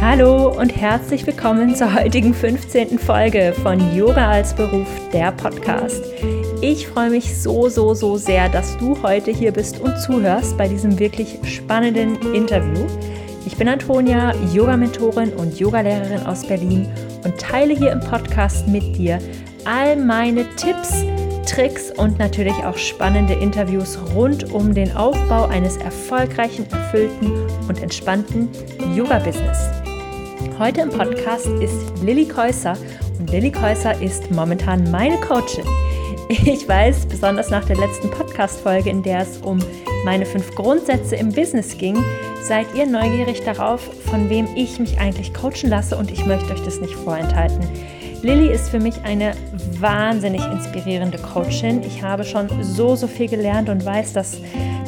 Hallo und herzlich willkommen zur heutigen 15. Folge von Yoga als Beruf, der Podcast. Ich freue mich so, so, so sehr, dass du heute hier bist und zuhörst bei diesem wirklich spannenden Interview. Ich bin Antonia, Yoga-Mentorin und Yogalehrerin aus Berlin und teile hier im Podcast mit dir all meine Tipps, Tricks und natürlich auch spannende Interviews rund um den Aufbau eines erfolgreichen, erfüllten und entspannten Yoga-Business. Heute im Podcast ist Lilly Käuser und Lilly Käuser ist momentan meine Coachin. Ich weiß, besonders nach der letzten Podcast-Folge, in der es um meine fünf Grundsätze im Business ging, seid ihr neugierig darauf, von wem ich mich eigentlich coachen lasse und ich möchte euch das nicht vorenthalten. Lilly ist für mich eine wahnsinnig inspirierende Coachin. Ich habe schon so, so viel gelernt und weiß, dass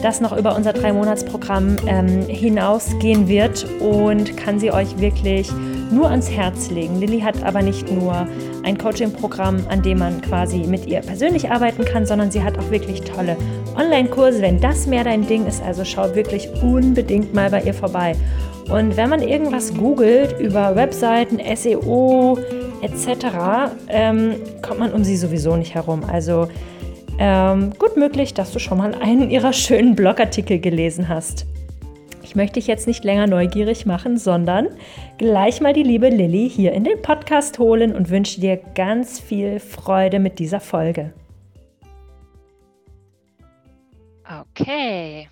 das noch über unser Drei-Monats-Programm ähm, hinausgehen wird und kann sie euch wirklich nur ans Herz legen. Lilly hat aber nicht nur ein Coaching-Programm, an dem man quasi mit ihr persönlich arbeiten kann, sondern sie hat auch wirklich tolle Online-Kurse, wenn das mehr dein Ding ist. Also schau wirklich unbedingt mal bei ihr vorbei. Und wenn man irgendwas googelt über Webseiten, SEO etc., ähm, kommt man um sie sowieso nicht herum. Also ähm, gut möglich, dass du schon mal einen ihrer schönen Blogartikel gelesen hast. Ich möchte dich jetzt nicht länger neugierig machen, sondern gleich mal die liebe Lilly hier in den Podcast holen und wünsche dir ganz viel Freude mit dieser Folge. Okay.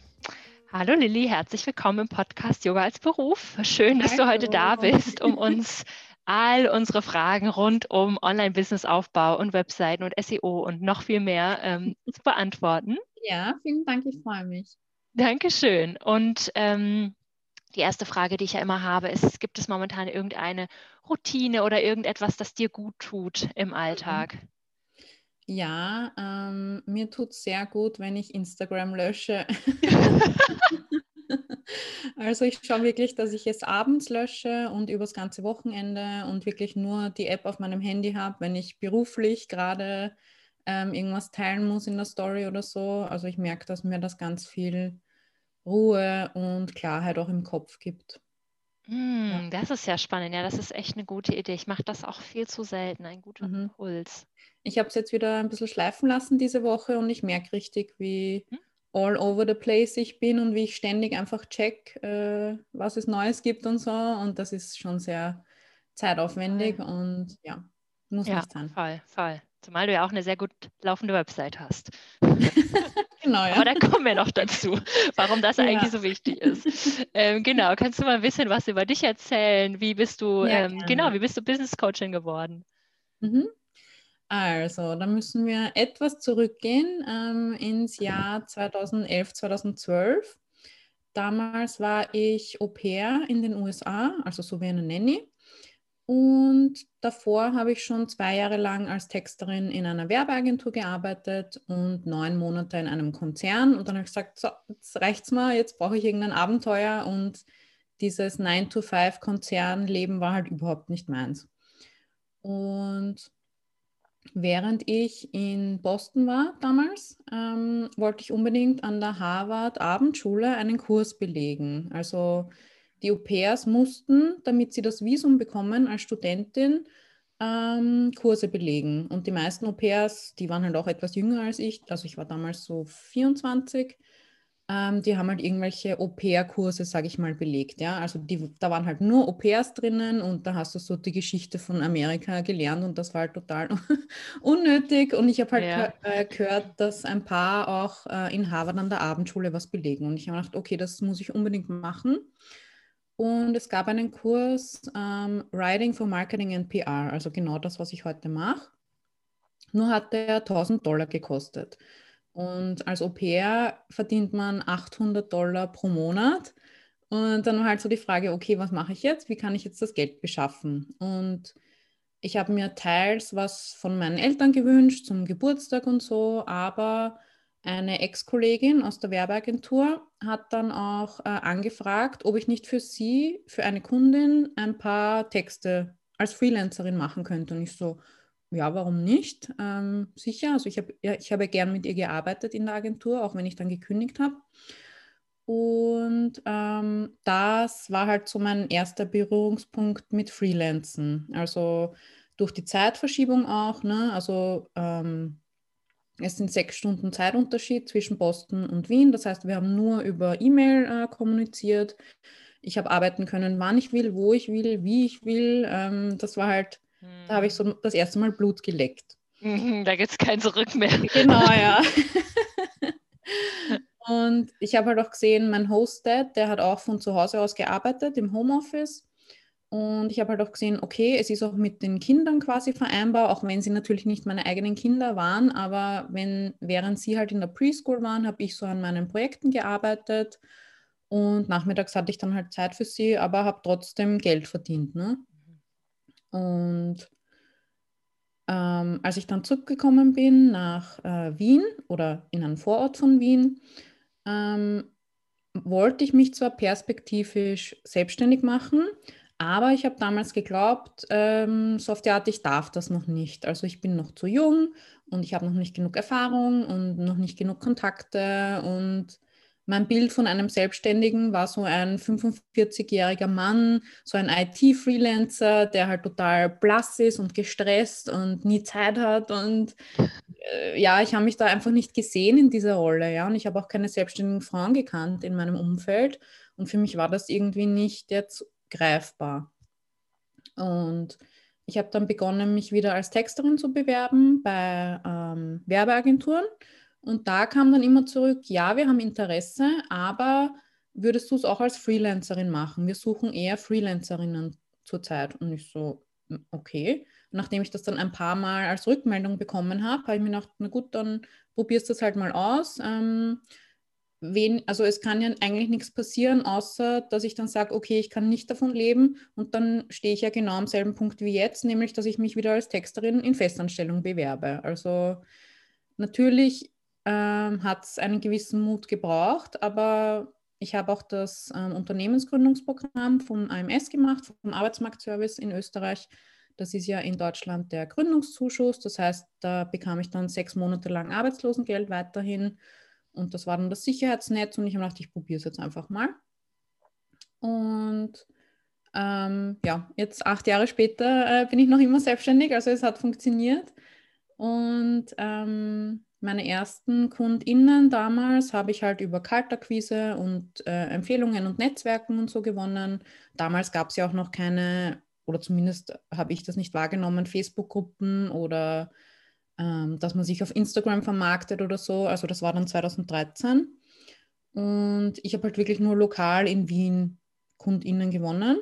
Hallo Lilly, herzlich willkommen im Podcast Yoga als Beruf. Schön, dass Hallo. du heute da bist, um uns all unsere Fragen rund um Online-Business-Aufbau und Webseiten und SEO und noch viel mehr ähm, zu beantworten. Ja, vielen Dank, ich freue mich. Dankeschön. Und ähm, die erste Frage, die ich ja immer habe, ist, gibt es momentan irgendeine Routine oder irgendetwas, das dir gut tut im Alltag? Ja, ähm, mir tut es sehr gut, wenn ich Instagram lösche. Also ich schaue wirklich, dass ich es abends lösche und übers ganze Wochenende und wirklich nur die App auf meinem Handy habe, wenn ich beruflich gerade ähm, irgendwas teilen muss in der Story oder so. Also ich merke, dass mir das ganz viel Ruhe und Klarheit auch im Kopf gibt. Mm, ja. Das ist ja spannend. Ja, das ist echt eine gute Idee. Ich mache das auch viel zu selten. Ein guter mhm. Impuls. Ich habe es jetzt wieder ein bisschen schleifen lassen diese Woche und ich merke richtig, wie, hm? all over the place ich bin und wie ich ständig einfach check, äh, was es Neues gibt und so. Und das ist schon sehr zeitaufwendig voll. und ja, muss ja, nicht sein. Voll, voll. Zumal du ja auch eine sehr gut laufende Website hast. genau, ja. Aber da kommen wir noch dazu, warum das ja. eigentlich so wichtig ist. Ähm, genau, kannst du mal ein bisschen was über dich erzählen? Wie bist du, ja, ähm, genau, wie bist du Business Coaching geworden? Mhm. Also, da müssen wir etwas zurückgehen ähm, ins Jahr 2011, 2012. Damals war ich Au pair in den USA, also so wie eine Nanny. Und davor habe ich schon zwei Jahre lang als Texterin in einer Werbeagentur gearbeitet und neun Monate in einem Konzern. Und dann habe ich gesagt, so, jetzt reicht's mal, jetzt brauche ich irgendein Abenteuer. Und dieses 9-to-5-Konzernleben war halt überhaupt nicht meins. Und Während ich in Boston war damals, ähm, wollte ich unbedingt an der Harvard Abendschule einen Kurs belegen. Also die Au-pairs mussten, damit sie das Visum bekommen als Studentin, ähm, Kurse belegen. Und die meisten Au-pairs, die waren halt auch etwas jünger als ich, also ich war damals so 24, ähm, die haben halt irgendwelche Au-pair-Kurse, sage ich mal, belegt. Ja? Also die, da waren halt nur Au-pairs drinnen und da hast du so die Geschichte von Amerika gelernt und das war halt total unnötig. Und ich habe halt ja. äh, gehört, dass ein paar auch äh, in Harvard an der Abendschule was belegen. Und ich habe gedacht, okay, das muss ich unbedingt machen. Und es gab einen Kurs ähm, Writing for Marketing and PR, also genau das, was ich heute mache. Nur hat der 1000 Dollar gekostet. Und als Au pair verdient man 800 Dollar pro Monat. Und dann war halt so die Frage, okay, was mache ich jetzt? Wie kann ich jetzt das Geld beschaffen? Und ich habe mir teils was von meinen Eltern gewünscht zum Geburtstag und so, aber eine Ex-Kollegin aus der Werbeagentur hat dann auch äh, angefragt, ob ich nicht für sie, für eine Kundin, ein paar Texte als Freelancerin machen könnte. Und ich so, ja, warum nicht? Ähm, sicher, also ich, hab, ja, ich habe gern mit ihr gearbeitet in der Agentur, auch wenn ich dann gekündigt habe. Und ähm, das war halt so mein erster Berührungspunkt mit Freelancen. Also durch die Zeitverschiebung auch. Ne? Also ähm, es sind sechs Stunden Zeitunterschied zwischen Boston und Wien. Das heißt, wir haben nur über E-Mail äh, kommuniziert. Ich habe arbeiten können, wann ich will, wo ich will, wie ich will. Ähm, das war halt, hm. da habe ich so das erste Mal Blut geleckt. Da gibt es kein Zurück mehr. Genau, ja. Und ich habe halt auch gesehen, mein Hostdad, der hat auch von zu Hause aus gearbeitet im Homeoffice. Und ich habe halt auch gesehen, okay, es ist auch mit den Kindern quasi vereinbar, auch wenn sie natürlich nicht meine eigenen Kinder waren, aber wenn, während sie halt in der Preschool waren, habe ich so an meinen Projekten gearbeitet und nachmittags hatte ich dann halt Zeit für sie, aber habe trotzdem Geld verdient. Ne? Und ähm, als ich dann zurückgekommen bin nach äh, Wien oder in einen Vorort von Wien, ähm, wollte ich mich zwar perspektivisch selbstständig machen, aber ich habe damals geglaubt, ähm, so ich darf das noch nicht. Also ich bin noch zu jung und ich habe noch nicht genug Erfahrung und noch nicht genug Kontakte und mein Bild von einem Selbstständigen war so ein 45-jähriger Mann, so ein IT-Freelancer, der halt total blass ist und gestresst und nie Zeit hat. Und äh, ja, ich habe mich da einfach nicht gesehen in dieser Rolle. Ja, und ich habe auch keine selbstständigen Frauen gekannt in meinem Umfeld. Und für mich war das irgendwie nicht jetzt greifbar. Und ich habe dann begonnen, mich wieder als Texterin zu bewerben bei ähm, Werbeagenturen und da kam dann immer zurück, ja, wir haben Interesse, aber würdest du es auch als Freelancerin machen? Wir suchen eher Freelancerinnen zurzeit. Und ich so, hm, okay. Nachdem ich das dann ein paar Mal als Rückmeldung bekommen habe, habe ich mir gedacht, na gut, dann probierst du es halt mal aus. Ähm, wen, also es kann ja eigentlich nichts passieren, außer dass ich dann sage, okay, ich kann nicht davon leben und dann stehe ich ja genau am selben Punkt wie jetzt, nämlich dass ich mich wieder als Texterin in Festanstellung bewerbe. Also natürlich ähm, hat es einen gewissen Mut gebraucht, aber ich habe auch das ähm, Unternehmensgründungsprogramm vom AMS gemacht, vom Arbeitsmarktservice in Österreich. Das ist ja in Deutschland der Gründungszuschuss. Das heißt, da bekam ich dann sechs Monate lang Arbeitslosengeld weiterhin. Und das war dann das Sicherheitsnetz. Und ich habe gedacht, ich probiere es jetzt einfach mal. Und ähm, ja, jetzt acht Jahre später äh, bin ich noch immer selbstständig. Also es hat funktioniert. Und ähm, meine ersten KundInnen damals habe ich halt über Kaltakquise und äh, Empfehlungen und Netzwerken und so gewonnen. Damals gab es ja auch noch keine, oder zumindest habe ich das nicht wahrgenommen, Facebook-Gruppen oder ähm, dass man sich auf Instagram vermarktet oder so. Also das war dann 2013. Und ich habe halt wirklich nur lokal in Wien KundInnen gewonnen.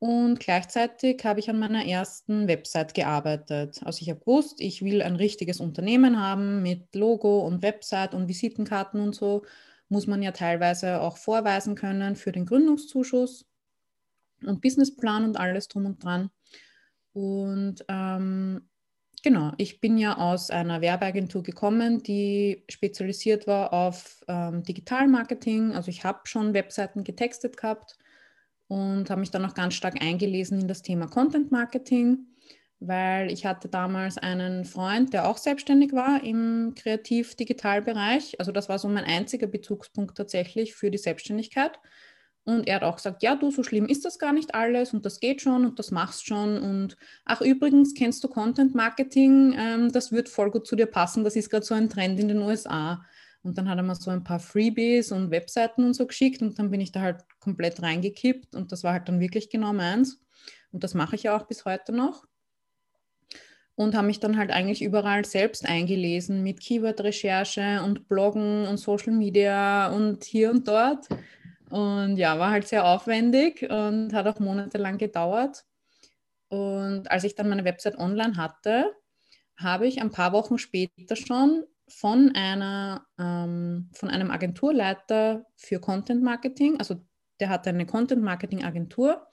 Und gleichzeitig habe ich an meiner ersten Website gearbeitet. Also ich habe gewusst, ich will ein richtiges Unternehmen haben mit Logo und Website und Visitenkarten und so. Muss man ja teilweise auch vorweisen können für den Gründungszuschuss und Businessplan und alles drum und dran. Und ähm, genau, ich bin ja aus einer Werbeagentur gekommen, die spezialisiert war auf ähm, Digitalmarketing. Also ich habe schon Webseiten getextet gehabt und habe mich dann auch ganz stark eingelesen in das Thema Content Marketing, weil ich hatte damals einen Freund, der auch selbstständig war im Kreativ-Digital-Bereich. Also das war so mein einziger Bezugspunkt tatsächlich für die Selbstständigkeit. Und er hat auch gesagt, ja, du, so schlimm ist das gar nicht alles und das geht schon und das machst schon. Und ach, übrigens, kennst du Content Marketing? Ähm, das wird voll gut zu dir passen. Das ist gerade so ein Trend in den USA. Und dann hat er mir so ein paar Freebies und Webseiten und so geschickt und dann bin ich da halt komplett reingekippt und das war halt dann wirklich genau meins. Und das mache ich ja auch bis heute noch. Und habe mich dann halt eigentlich überall selbst eingelesen mit Keyword-Recherche und Bloggen und Social Media und hier und dort. Und ja, war halt sehr aufwendig und hat auch monatelang gedauert. Und als ich dann meine Website online hatte, habe ich ein paar Wochen später schon von, einer, ähm, von einem Agenturleiter für Content Marketing. Also der hatte eine Content Marketing Agentur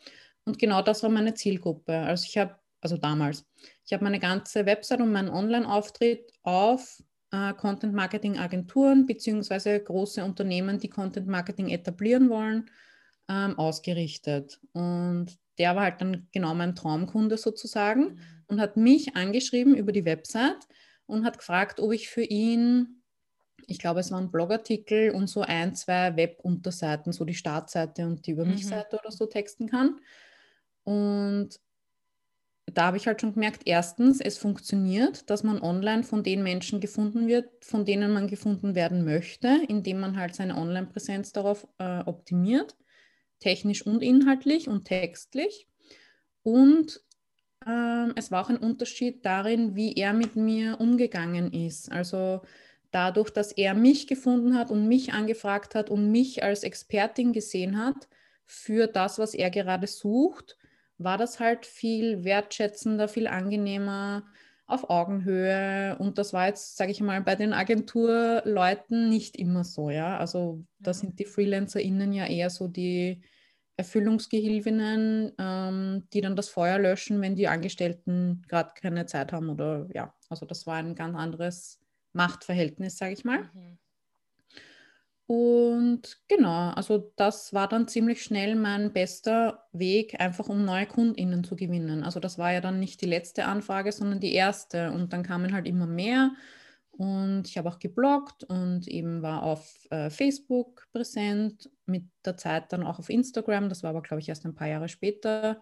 und genau das war meine Zielgruppe. Also ich habe, also damals, ich habe meine ganze Website und meinen Online-Auftritt auf äh, Content Marketing Agenturen beziehungsweise große Unternehmen, die Content Marketing etablieren wollen, ähm, ausgerichtet. Und der war halt dann genau mein Traumkunde sozusagen mhm. und hat mich angeschrieben über die Website und hat gefragt, ob ich für ihn ich glaube, es waren Blogartikel und so ein, zwei Webunterseiten, so die Startseite und die Über mich-Seite mhm. oder so texten kann. Und da habe ich halt schon gemerkt, erstens, es funktioniert, dass man online von den Menschen gefunden wird, von denen man gefunden werden möchte, indem man halt seine Online-Präsenz darauf äh, optimiert, technisch und inhaltlich und textlich. Und ähm, es war auch ein Unterschied darin, wie er mit mir umgegangen ist. Also dadurch, dass er mich gefunden hat und mich angefragt hat und mich als Expertin gesehen hat für das, was er gerade sucht, war das halt viel wertschätzender, viel angenehmer, auf Augenhöhe. Und das war jetzt, sage ich mal, bei den Agenturleuten nicht immer so, ja. Also da sind die FreelancerInnen ja eher so die Erfüllungsgehilfinnen, ähm, die dann das Feuer löschen, wenn die Angestellten gerade keine Zeit haben oder ja, also das war ein ganz anderes Machtverhältnis, sage ich mal. Mhm. Und genau, also das war dann ziemlich schnell mein bester Weg, einfach um neue KundInnen zu gewinnen. Also das war ja dann nicht die letzte Anfrage, sondern die erste. Und dann kamen halt immer mehr. Und ich habe auch gebloggt und eben war auf äh, Facebook präsent, mit der Zeit dann auch auf Instagram, das war aber, glaube ich, erst ein paar Jahre später,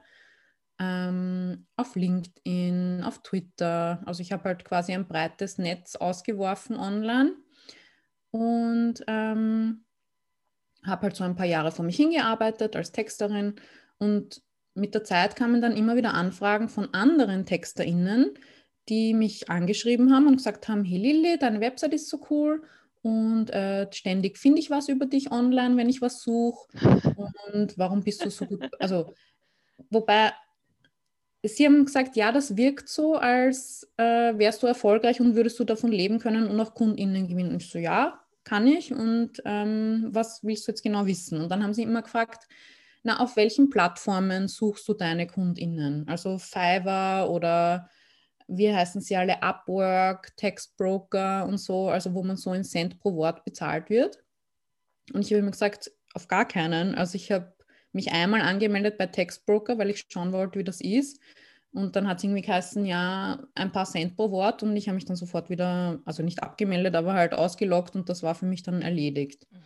ähm, auf LinkedIn, auf Twitter. Also ich habe halt quasi ein breites Netz ausgeworfen online und ähm, habe halt so ein paar Jahre vor mich hingearbeitet als Texterin und mit der Zeit kamen dann immer wieder Anfragen von anderen TexterInnen, die mich angeschrieben haben und gesagt haben, hey Lilly, deine Website ist so cool und äh, ständig finde ich was über dich online, wenn ich was suche und warum bist du so gut? Also, wobei Sie haben gesagt, ja, das wirkt so, als äh, wärst du erfolgreich und würdest du davon leben können und auch KundInnen gewinnen. Ich so, ja, kann ich. Und ähm, was willst du jetzt genau wissen? Und dann haben sie immer gefragt, na, auf welchen Plattformen suchst du deine KundInnen? Also Fiverr oder wie heißen sie alle, Upwork, Textbroker und so, also wo man so in Cent pro Wort bezahlt wird. Und ich habe immer gesagt, auf gar keinen. Also ich habe mich einmal angemeldet bei Textbroker, weil ich schauen wollte, wie das ist. Und dann hat es irgendwie geheißen, ja, ein paar Cent pro Wort. Und ich habe mich dann sofort wieder, also nicht abgemeldet, aber halt ausgeloggt und das war für mich dann erledigt. Mhm.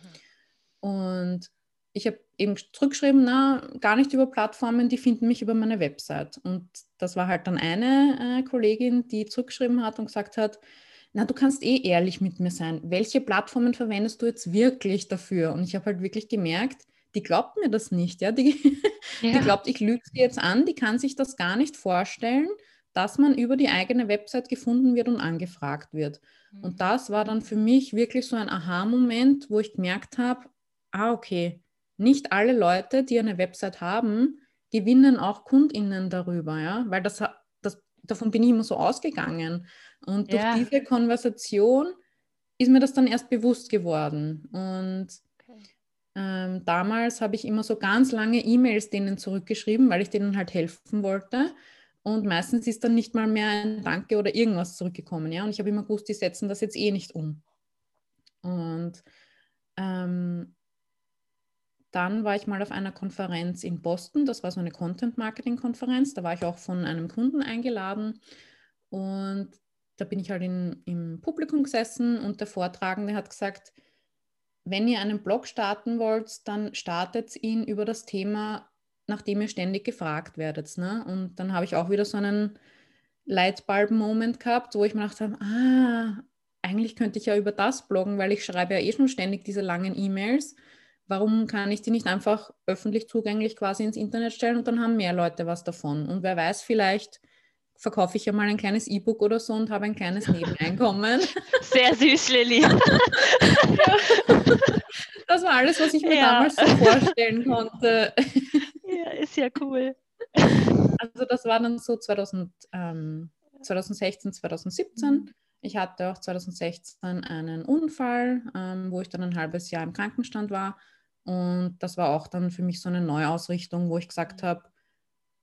Und ich habe eben zurückgeschrieben, na, gar nicht über Plattformen, die finden mich über meine Website. Und das war halt dann eine äh, Kollegin, die zurückgeschrieben hat und gesagt hat, na, du kannst eh ehrlich mit mir sein. Welche Plattformen verwendest du jetzt wirklich dafür? Und ich habe halt wirklich gemerkt, die glaubt mir das nicht. Ja? Die, ja. die glaubt, ich lüge sie jetzt an, die kann sich das gar nicht vorstellen, dass man über die eigene Website gefunden wird und angefragt wird. Mhm. Und das war dann für mich wirklich so ein Aha-Moment, wo ich gemerkt habe, ah, okay, nicht alle Leute, die eine Website haben, gewinnen auch KundInnen darüber, ja, weil das, das davon bin ich immer so ausgegangen. Und durch ja. diese Konversation ist mir das dann erst bewusst geworden. Und ähm, damals habe ich immer so ganz lange E-Mails denen zurückgeschrieben, weil ich denen halt helfen wollte. Und meistens ist dann nicht mal mehr ein Danke oder irgendwas zurückgekommen. Ja? Und ich habe immer gewusst, die setzen das jetzt eh nicht um. Und ähm, dann war ich mal auf einer Konferenz in Boston. Das war so eine Content-Marketing-Konferenz. Da war ich auch von einem Kunden eingeladen. Und da bin ich halt in, im Publikum gesessen und der Vortragende hat gesagt, wenn ihr einen Blog starten wollt, dann startet ihn über das Thema, nachdem ihr ständig gefragt werdet. Ne? Und dann habe ich auch wieder so einen Lightbulb-Moment gehabt, wo ich mir gedacht habe, ah, eigentlich könnte ich ja über das bloggen, weil ich schreibe ja eh schon ständig diese langen E-Mails. Warum kann ich die nicht einfach öffentlich zugänglich quasi ins Internet stellen und dann haben mehr Leute was davon? Und wer weiß, vielleicht verkaufe ich ja mal ein kleines E-Book oder so und habe ein kleines Nebeneinkommen. Sehr süß, Lilly. das war alles, was ich mir ja. damals so vorstellen konnte. Ja, ist ja cool. Also das war dann so 2000, ähm, 2016, 2017. Mhm. Ich hatte auch 2016 einen Unfall, ähm, wo ich dann ein halbes Jahr im Krankenstand war. Und das war auch dann für mich so eine Neuausrichtung, wo ich gesagt habe,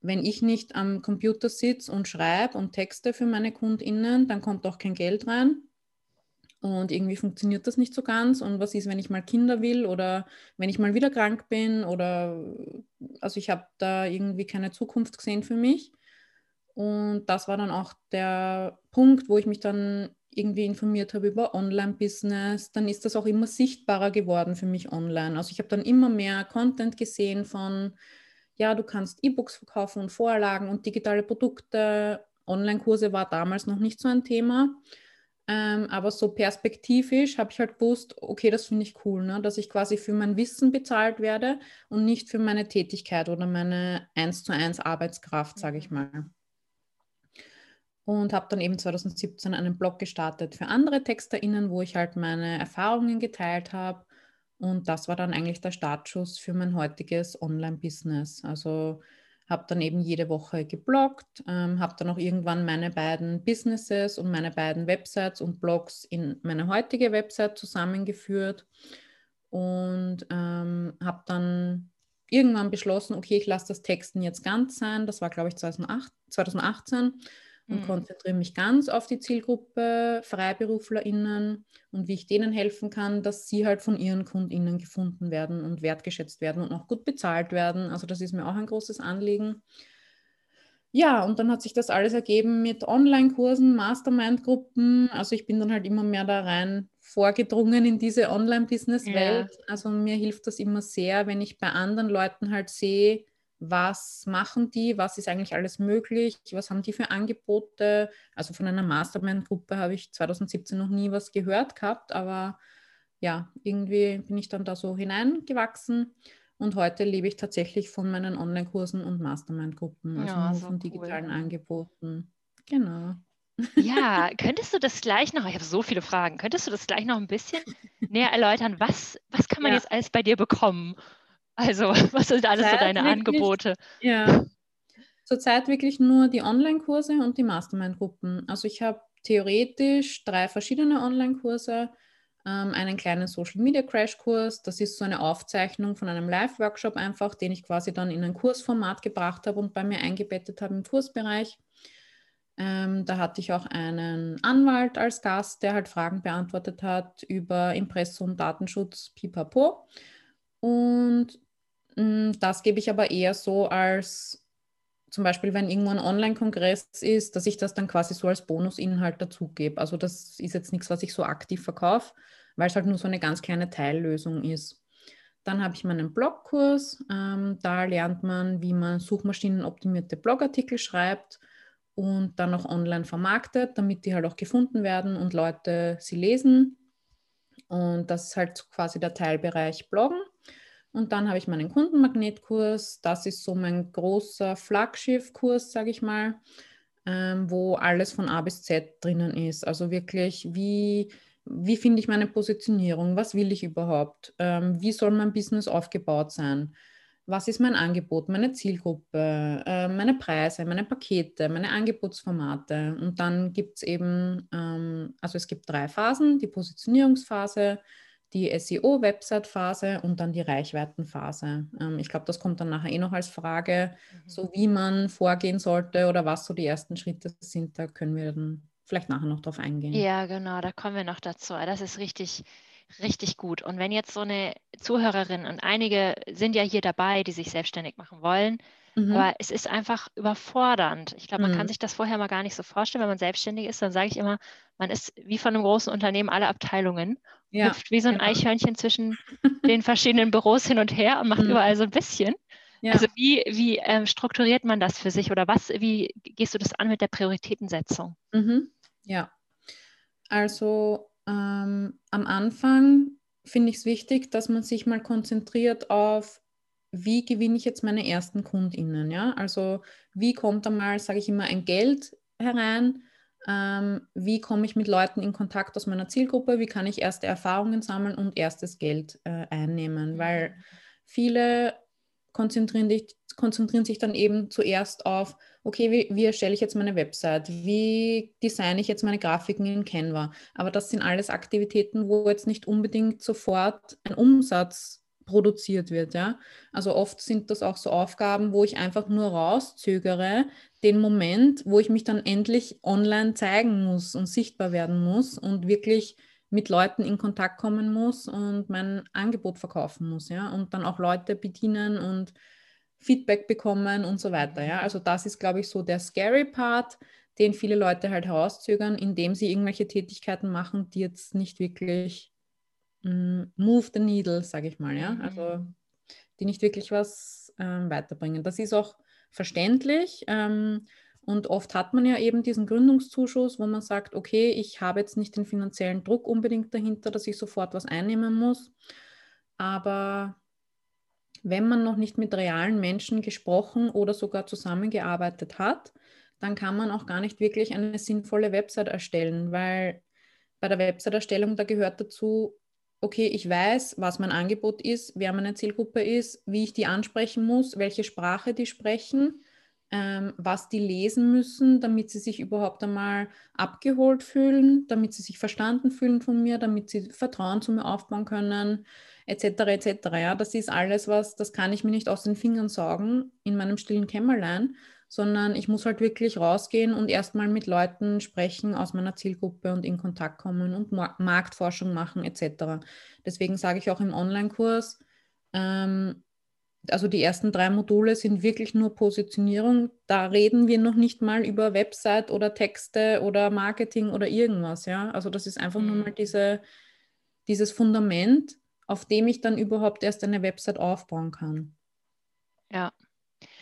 wenn ich nicht am Computer sitze und schreibe und texte für meine KundInnen, dann kommt auch kein Geld rein. Und irgendwie funktioniert das nicht so ganz. Und was ist, wenn ich mal Kinder will oder wenn ich mal wieder krank bin oder also ich habe da irgendwie keine Zukunft gesehen für mich. Und das war dann auch der Punkt, wo ich mich dann irgendwie informiert habe über Online-Business, dann ist das auch immer sichtbarer geworden für mich online. Also ich habe dann immer mehr Content gesehen von, ja, du kannst E-Books verkaufen und Vorlagen und digitale Produkte. Online-Kurse war damals noch nicht so ein Thema. Ähm, aber so perspektivisch habe ich halt gewusst, okay, das finde ich cool, ne? dass ich quasi für mein Wissen bezahlt werde und nicht für meine Tätigkeit oder meine 1 zu 1 Arbeitskraft, sage ich mhm. mal. Und habe dann eben 2017 einen Blog gestartet für andere TexterInnen, wo ich halt meine Erfahrungen geteilt habe. Und das war dann eigentlich der Startschuss für mein heutiges Online-Business. Also habe dann eben jede Woche gebloggt, ähm, habe dann auch irgendwann meine beiden Businesses und meine beiden Websites und Blogs in meine heutige Website zusammengeführt und ähm, habe dann irgendwann beschlossen, okay, ich lasse das Texten jetzt ganz sein. Das war, glaube ich, 2008, 2018 und mhm. konzentriere mich ganz auf die Zielgruppe FreiberuflerInnen und wie ich denen helfen kann, dass sie halt von ihren KundInnen gefunden werden und wertgeschätzt werden und auch gut bezahlt werden. Also das ist mir auch ein großes Anliegen. Ja, und dann hat sich das alles ergeben mit Online-Kursen, Mastermind-Gruppen. Also ich bin dann halt immer mehr da rein vorgedrungen in diese Online-Business-Welt. Ja. Also mir hilft das immer sehr, wenn ich bei anderen Leuten halt sehe, was machen die, was ist eigentlich alles möglich, was haben die für Angebote. Also von einer Mastermind-Gruppe habe ich 2017 noch nie was gehört gehabt, aber ja, irgendwie bin ich dann da so hineingewachsen und heute lebe ich tatsächlich von meinen Online-Kursen und Mastermind-Gruppen, also ja, nur so von digitalen cool. Angeboten. Genau. Ja, könntest du das gleich noch, ich habe so viele Fragen, könntest du das gleich noch ein bisschen näher erläutern? Was, was kann man ja. jetzt alles bei dir bekommen? Also, was sind alles so deine wirklich, Angebote? Ja, zurzeit wirklich nur die Online-Kurse und die Mastermind-Gruppen. Also ich habe theoretisch drei verschiedene Online-Kurse, ähm, einen kleinen Social-Media-Crash-Kurs. Das ist so eine Aufzeichnung von einem Live-Workshop einfach, den ich quasi dann in ein Kursformat gebracht habe und bei mir eingebettet habe im Kursbereich. Ähm, da hatte ich auch einen Anwalt als Gast, der halt Fragen beantwortet hat über Impressum, Datenschutz, pipapo. Und das gebe ich aber eher so als zum Beispiel, wenn irgendwo ein Online-Kongress ist, dass ich das dann quasi so als Bonusinhalt dazugebe. Also das ist jetzt nichts, was ich so aktiv verkaufe, weil es halt nur so eine ganz kleine Teillösung ist. Dann habe ich meinen Blogkurs. Ähm, da lernt man, wie man suchmaschinenoptimierte Blogartikel schreibt und dann auch online vermarktet, damit die halt auch gefunden werden und Leute sie lesen. Und das ist halt quasi der Teilbereich Bloggen. Und dann habe ich meinen Kundenmagnetkurs. Das ist so mein großer Flaggschiffkurs, sage ich mal, ähm, wo alles von A bis Z drinnen ist. Also wirklich, wie, wie finde ich meine Positionierung? Was will ich überhaupt? Ähm, wie soll mein Business aufgebaut sein? Was ist mein Angebot, meine Zielgruppe, äh, meine Preise, meine Pakete, meine Angebotsformate? Und dann gibt es eben, ähm, also es gibt drei Phasen, die Positionierungsphase, die SEO-Website-Phase und dann die Reichweitenphase. Ähm, ich glaube, das kommt dann nachher eh noch als Frage, mhm. so wie man vorgehen sollte oder was so die ersten Schritte sind. Da können wir dann vielleicht nachher noch drauf eingehen. Ja, genau, da kommen wir noch dazu. Das ist richtig, richtig gut. Und wenn jetzt so eine Zuhörerin und einige sind ja hier dabei, die sich selbstständig machen wollen, Mhm. Aber es ist einfach überfordernd. Ich glaube, man mhm. kann sich das vorher mal gar nicht so vorstellen. Wenn man selbstständig ist, dann sage ich immer, man ist wie von einem großen Unternehmen alle Abteilungen, ja, hüpft wie so ein genau. Eichhörnchen zwischen den verschiedenen Büros hin und her und macht mhm. überall so ein bisschen. Ja. Also wie, wie ähm, strukturiert man das für sich oder was, wie gehst du das an mit der Prioritätensetzung? Mhm. Ja, also ähm, am Anfang finde ich es wichtig, dass man sich mal konzentriert auf wie gewinne ich jetzt meine ersten KundInnen? Ja? Also wie kommt einmal, sage ich immer, ein Geld herein? Ähm, wie komme ich mit Leuten in Kontakt aus meiner Zielgruppe? Wie kann ich erste Erfahrungen sammeln und erstes Geld äh, einnehmen? Mhm. Weil viele konzentrieren, dich, konzentrieren sich dann eben zuerst auf, okay, wie, wie erstelle ich jetzt meine Website? Wie designe ich jetzt meine Grafiken in Canva? Aber das sind alles Aktivitäten, wo jetzt nicht unbedingt sofort ein Umsatz produziert wird. Ja? Also oft sind das auch so Aufgaben, wo ich einfach nur rauszögere, den Moment, wo ich mich dann endlich online zeigen muss und sichtbar werden muss und wirklich mit Leuten in Kontakt kommen muss und mein Angebot verkaufen muss, ja, und dann auch Leute bedienen und Feedback bekommen und so weiter, ja. Also das ist, glaube ich, so der scary Part. den viele Leute halt herauszögern, indem sie irgendwelche Tätigkeiten machen, die jetzt nicht wirklich move the needle, sage ich mal, ja. Mhm. Also die nicht wirklich was ähm, weiterbringen. Das ist auch verständlich. Ähm, und oft hat man ja eben diesen Gründungszuschuss, wo man sagt, okay, ich habe jetzt nicht den finanziellen Druck unbedingt dahinter, dass ich sofort was einnehmen muss. Aber wenn man noch nicht mit realen Menschen gesprochen oder sogar zusammengearbeitet hat, dann kann man auch gar nicht wirklich eine sinnvolle Website erstellen, weil bei der Website-Erstellung, da gehört dazu, okay, ich weiß, was mein Angebot ist, wer meine Zielgruppe ist, wie ich die ansprechen muss, welche Sprache die sprechen, ähm, was die lesen müssen, damit sie sich überhaupt einmal abgeholt fühlen, damit sie sich verstanden fühlen von mir, damit sie Vertrauen zu mir aufbauen können, etc. etc. Ja, das ist alles, was, das kann ich mir nicht aus den Fingern saugen in meinem stillen Kämmerlein, sondern ich muss halt wirklich rausgehen und erstmal mit Leuten sprechen aus meiner Zielgruppe und in Kontakt kommen und Marktforschung machen etc. Deswegen sage ich auch im Online-Kurs, ähm, also die ersten drei Module sind wirklich nur Positionierung. Da reden wir noch nicht mal über Website oder Texte oder Marketing oder irgendwas. Ja? Also das ist einfach mhm. nur mal diese, dieses Fundament, auf dem ich dann überhaupt erst eine Website aufbauen kann. Ja,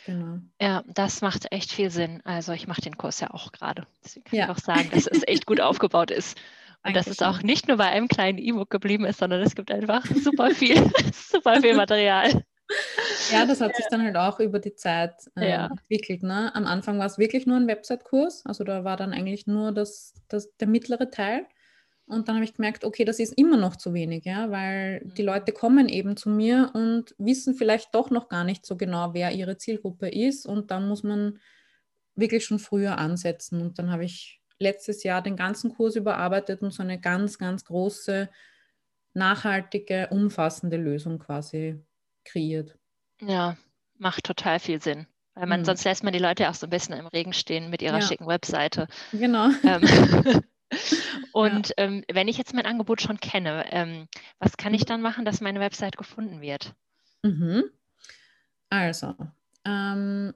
Genau. Ja, das macht echt viel Sinn. Also ich mache den Kurs ja auch gerade. Deswegen kann ja. ich auch sagen, dass es echt gut aufgebaut ist. Und dass es auch nicht nur bei einem kleinen E-Book geblieben ist, sondern es gibt einfach super viel, super viel Material. Ja, das hat sich dann halt auch über die Zeit äh, ja. entwickelt. Ne? Am Anfang war es wirklich nur ein Website-Kurs, also da war dann eigentlich nur das, das, der mittlere Teil. Und dann habe ich gemerkt, okay, das ist immer noch zu wenig, ja, weil die mhm. Leute kommen eben zu mir und wissen vielleicht doch noch gar nicht so genau, wer ihre Zielgruppe ist. Und dann muss man wirklich schon früher ansetzen. Und dann habe ich letztes Jahr den ganzen Kurs überarbeitet und so eine ganz, ganz große, nachhaltige, umfassende Lösung quasi kreiert. Ja, macht total viel Sinn. Weil man, mhm. sonst lässt man die Leute auch so ein bisschen im Regen stehen mit ihrer ja. schicken Webseite. Genau. Ähm, Und ja. ähm, wenn ich jetzt mein Angebot schon kenne, ähm, was kann ich mhm. dann machen, dass meine Website gefunden wird? Mhm. Also, ähm,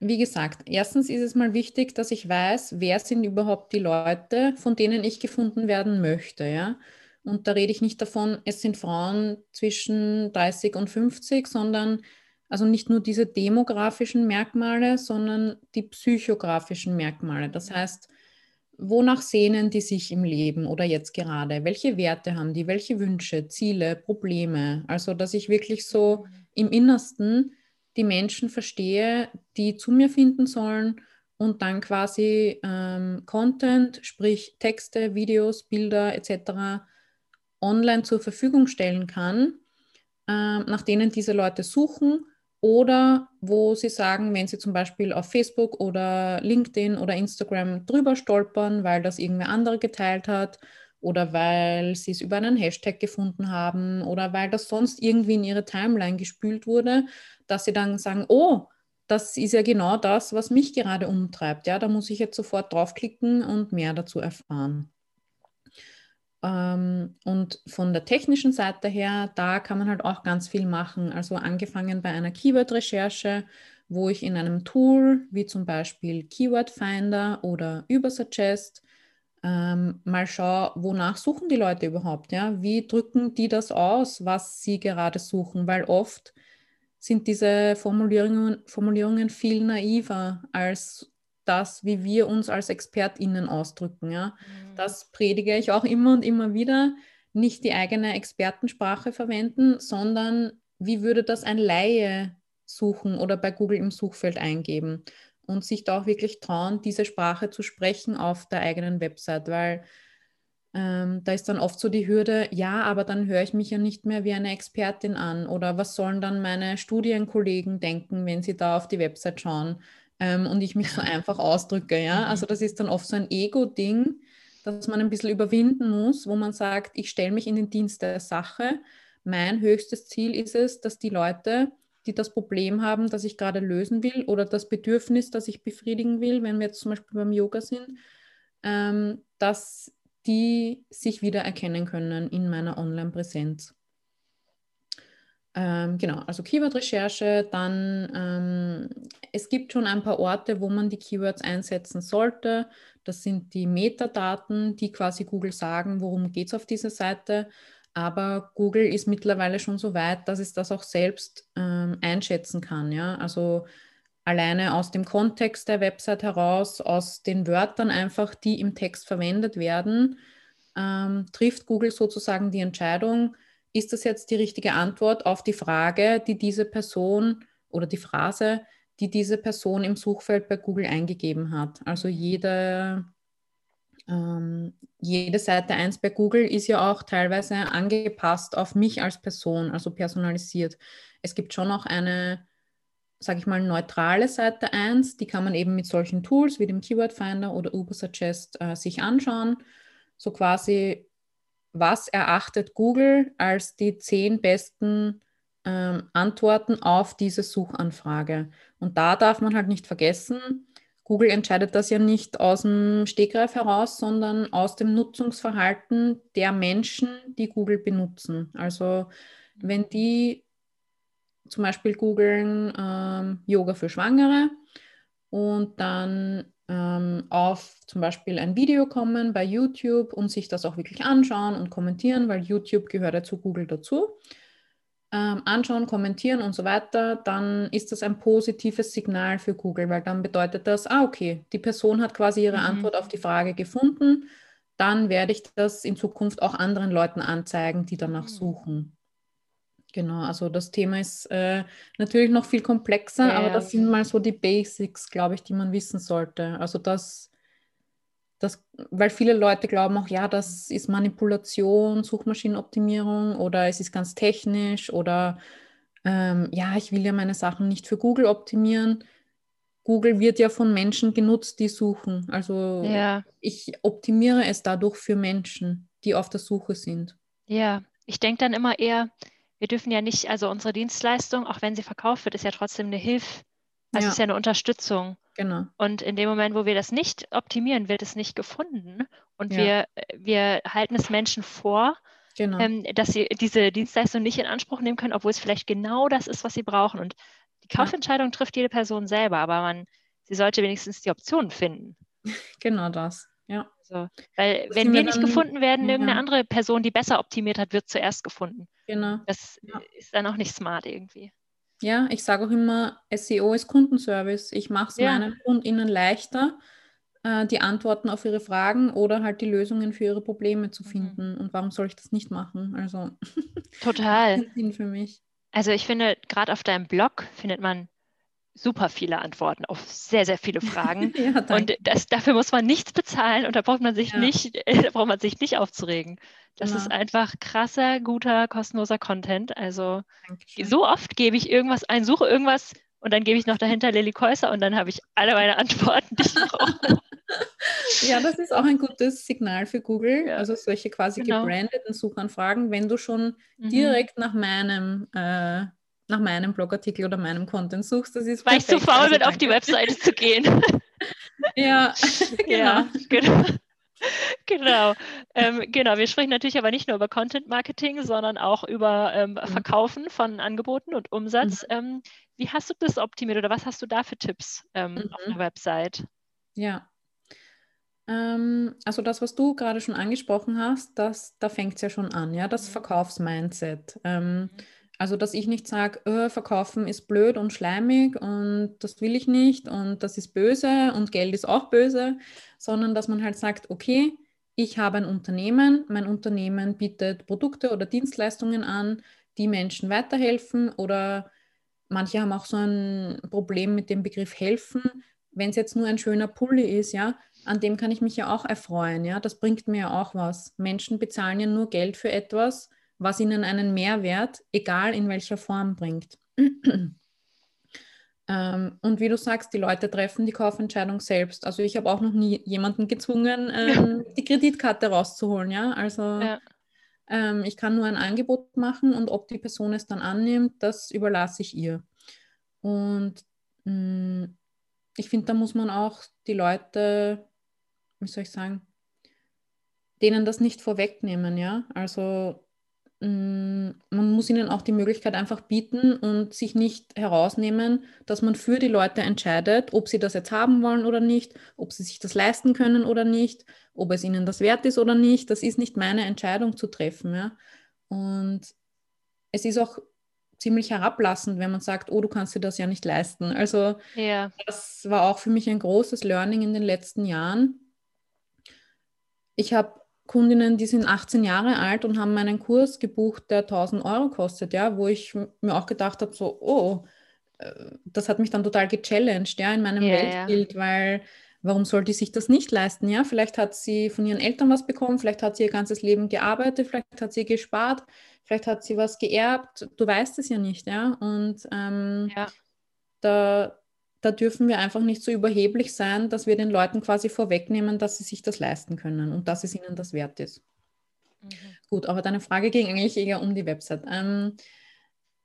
wie gesagt, erstens ist es mal wichtig, dass ich weiß, wer sind überhaupt die Leute, von denen ich gefunden werden möchte. Ja? Und da rede ich nicht davon, es sind Frauen zwischen 30 und 50, sondern also nicht nur diese demografischen Merkmale, sondern die psychografischen Merkmale. Das heißt, wonach sehnen die sich im Leben oder jetzt gerade? Welche Werte haben die? Welche Wünsche, Ziele, Probleme? Also, dass ich wirklich so im Innersten die Menschen verstehe, die zu mir finden sollen und dann quasi ähm, Content, sprich Texte, Videos, Bilder etc. online zur Verfügung stellen kann, äh, nach denen diese Leute suchen oder wo Sie sagen, wenn Sie zum Beispiel auf Facebook oder LinkedIn oder Instagram drüber stolpern, weil das irgendwer andere geteilt hat oder weil Sie es über einen Hashtag gefunden haben oder weil das sonst irgendwie in Ihre Timeline gespült wurde, dass Sie dann sagen, oh, das ist ja genau das, was mich gerade umtreibt. Ja, da muss ich jetzt sofort draufklicken und mehr dazu erfahren. Ähm, und von der technischen Seite her, da kann man halt auch ganz viel machen. Also angefangen bei einer Keyword-Recherche, wo ich in einem Tool wie zum Beispiel Keyword Finder oder Übersuggest ähm, mal schaue, wonach suchen die Leute überhaupt? Ja? Wie drücken die das aus, was sie gerade suchen? Weil oft sind diese Formulierungen, Formulierungen viel naiver als das, wie wir uns als ExpertInnen ausdrücken. Ja? Mhm. Das predige ich auch immer und immer wieder. Nicht die eigene Expertensprache verwenden, sondern wie würde das ein Laie suchen oder bei Google im Suchfeld eingeben und sich da auch wirklich trauen, diese Sprache zu sprechen auf der eigenen Website, weil ähm, da ist dann oft so die Hürde, ja, aber dann höre ich mich ja nicht mehr wie eine Expertin an oder was sollen dann meine Studienkollegen denken, wenn sie da auf die Website schauen? Ähm, und ich mich so einfach ausdrücke. Ja? Mhm. Also das ist dann oft so ein Ego-Ding, das man ein bisschen überwinden muss, wo man sagt, ich stelle mich in den Dienst der Sache. Mein höchstes Ziel ist es, dass die Leute, die das Problem haben, das ich gerade lösen will oder das Bedürfnis, das ich befriedigen will, wenn wir jetzt zum Beispiel beim Yoga sind, ähm, dass die sich wiedererkennen können in meiner Online-Präsenz. Ähm, genau, also Keyword-Recherche, dann ähm, es gibt schon ein paar Orte, wo man die Keywords einsetzen sollte. Das sind die Metadaten, die quasi Google sagen, worum geht es auf dieser Seite. Aber Google ist mittlerweile schon so weit, dass es das auch selbst ähm, einschätzen kann. Ja? Also alleine aus dem Kontext der Website heraus, aus den Wörtern einfach, die im Text verwendet werden, ähm, trifft Google sozusagen die Entscheidung, ist das jetzt die richtige Antwort auf die Frage, die diese Person oder die Phrase, die diese Person im Suchfeld bei Google eingegeben hat. Also jede, ähm, jede Seite 1 bei Google ist ja auch teilweise angepasst auf mich als Person, also personalisiert. Es gibt schon auch eine, sage ich mal, neutrale Seite 1, die kann man eben mit solchen Tools wie dem Keyword Finder oder Ubersuggest äh, sich anschauen. So quasi was erachtet Google als die zehn besten ähm, Antworten auf diese Suchanfrage? Und da darf man halt nicht vergessen, Google entscheidet das ja nicht aus dem Stegreif heraus, sondern aus dem Nutzungsverhalten der Menschen, die Google benutzen. Also wenn die zum Beispiel googeln ähm, Yoga für Schwangere und dann ähm, auf zum Beispiel ein Video kommen bei YouTube und sich das auch wirklich anschauen und kommentieren, weil YouTube gehört ja zu Google dazu. Ähm, anschauen, kommentieren und so weiter, dann ist das ein positives Signal für Google, weil dann bedeutet das, ah, okay, die Person hat quasi ihre mhm. Antwort auf die Frage gefunden, dann werde ich das in Zukunft auch anderen Leuten anzeigen, die danach mhm. suchen. Genau, also das Thema ist äh, natürlich noch viel komplexer, ja. aber das sind mal so die Basics, glaube ich, die man wissen sollte. Also das, das, weil viele Leute glauben auch, ja, das ist Manipulation, Suchmaschinenoptimierung oder es ist ganz technisch oder ähm, ja, ich will ja meine Sachen nicht für Google optimieren. Google wird ja von Menschen genutzt, die suchen. Also ja. ich optimiere es dadurch für Menschen, die auf der Suche sind. Ja, ich denke dann immer eher, wir dürfen ja nicht, also unsere Dienstleistung, auch wenn sie verkauft wird, ist ja trotzdem eine Hilfe. Also ja. ist ja eine Unterstützung. Genau. Und in dem Moment, wo wir das nicht optimieren, wird es nicht gefunden. Und ja. wir, wir halten es Menschen vor, genau. ähm, dass sie diese Dienstleistung nicht in Anspruch nehmen können, obwohl es vielleicht genau das ist, was sie brauchen. Und die Kaufentscheidung ja. trifft jede Person selber, aber man, sie sollte wenigstens die Optionen finden. Genau das. Ja. Also, weil das wenn wir nicht dann, gefunden werden, irgendeine andere Person, die besser optimiert hat, wird zuerst gefunden. Genau. Das ja. ist dann auch nicht smart irgendwie. Ja, ich sage auch immer, SEO ist Kundenservice. Ich mache es ja. meinen KundInnen leichter, äh, die Antworten auf ihre Fragen oder halt die Lösungen für ihre Probleme zu mhm. finden. Mhm. Und warum soll ich das nicht machen? Also total. Sinn für mich. Also ich finde, gerade auf deinem Blog findet man super viele Antworten auf sehr, sehr viele Fragen. ja, und das, dafür muss man nichts bezahlen und da braucht man sich ja. nicht, da braucht man sich nicht aufzuregen. Das genau. ist einfach krasser, guter, kostenloser Content. Also Dankeschön. so oft gebe ich irgendwas ein, suche irgendwas und dann gebe ich noch dahinter Lilly Käuser und dann habe ich alle meine Antworten, die ich brauche. ja, das ist auch ein gutes Signal für Google. Ja. Also solche quasi genau. gebrandeten Suchanfragen, wenn du schon mhm. direkt nach meinem äh, nach meinem Blogartikel oder meinem Content suchst, das ist Weil perfekt. ich zu faul also, bin, danke. auf die Webseite zu gehen. ja, genau. Ja, genau. genau. Ähm, genau, wir sprechen natürlich aber nicht nur über Content Marketing, sondern auch über ähm, mhm. Verkaufen von Angeboten und Umsatz. Mhm. Ähm, wie hast du das optimiert oder was hast du da für Tipps ähm, mhm. auf der Website? Ja. Ähm, also das, was du gerade schon angesprochen hast, das, da fängt es ja schon an, ja, das mhm. Verkaufsmindset. Ähm, mhm. Also, dass ich nicht sage, oh, verkaufen ist blöd und schleimig und das will ich nicht und das ist böse und Geld ist auch böse, sondern dass man halt sagt, okay, ich habe ein Unternehmen, mein Unternehmen bietet Produkte oder Dienstleistungen an, die Menschen weiterhelfen oder manche haben auch so ein Problem mit dem Begriff helfen. Wenn es jetzt nur ein schöner Pulli ist, ja, an dem kann ich mich ja auch erfreuen, ja, das bringt mir ja auch was. Menschen bezahlen ja nur Geld für etwas, was ihnen einen Mehrwert, egal in welcher Form, bringt. ähm, und wie du sagst, die Leute treffen die Kaufentscheidung selbst. Also ich habe auch noch nie jemanden gezwungen, ähm, die Kreditkarte rauszuholen. Ja, also ja. Ähm, ich kann nur ein Angebot machen und ob die Person es dann annimmt, das überlasse ich ihr. Und mh, mm, ich finde, da muss man auch die Leute, wie soll ich sagen, denen das nicht vorwegnehmen, ja. Also man muss ihnen auch die Möglichkeit einfach bieten und sich nicht herausnehmen, dass man für die Leute entscheidet, ob sie das jetzt haben wollen oder nicht, ob sie sich das leisten können oder nicht, ob es ihnen das wert ist oder nicht. Das ist nicht meine Entscheidung zu treffen. Ja? Und es ist auch ziemlich herablassend, wenn man sagt, oh, du kannst dir das ja nicht leisten. Also ja. das war auch für mich ein großes Learning in den letzten Jahren. Ich habe Kundinnen, die sind 18 Jahre alt und haben meinen Kurs gebucht, der 1000 Euro kostet, ja, wo ich mir auch gedacht habe, so, oh, äh, das hat mich dann total gechallenged, ja, in meinem yeah, Weltbild, yeah. weil warum soll die sich das nicht leisten, ja? Vielleicht hat sie von ihren Eltern was bekommen, vielleicht hat sie ihr ganzes Leben gearbeitet, vielleicht hat sie gespart, vielleicht hat sie was geerbt, du weißt es ja nicht, ja, und ähm, ja. da da dürfen wir einfach nicht so überheblich sein, dass wir den Leuten quasi vorwegnehmen, dass sie sich das leisten können und dass es ihnen das wert ist. Mhm. Gut, aber deine Frage ging eigentlich eher um die Website. Ähm,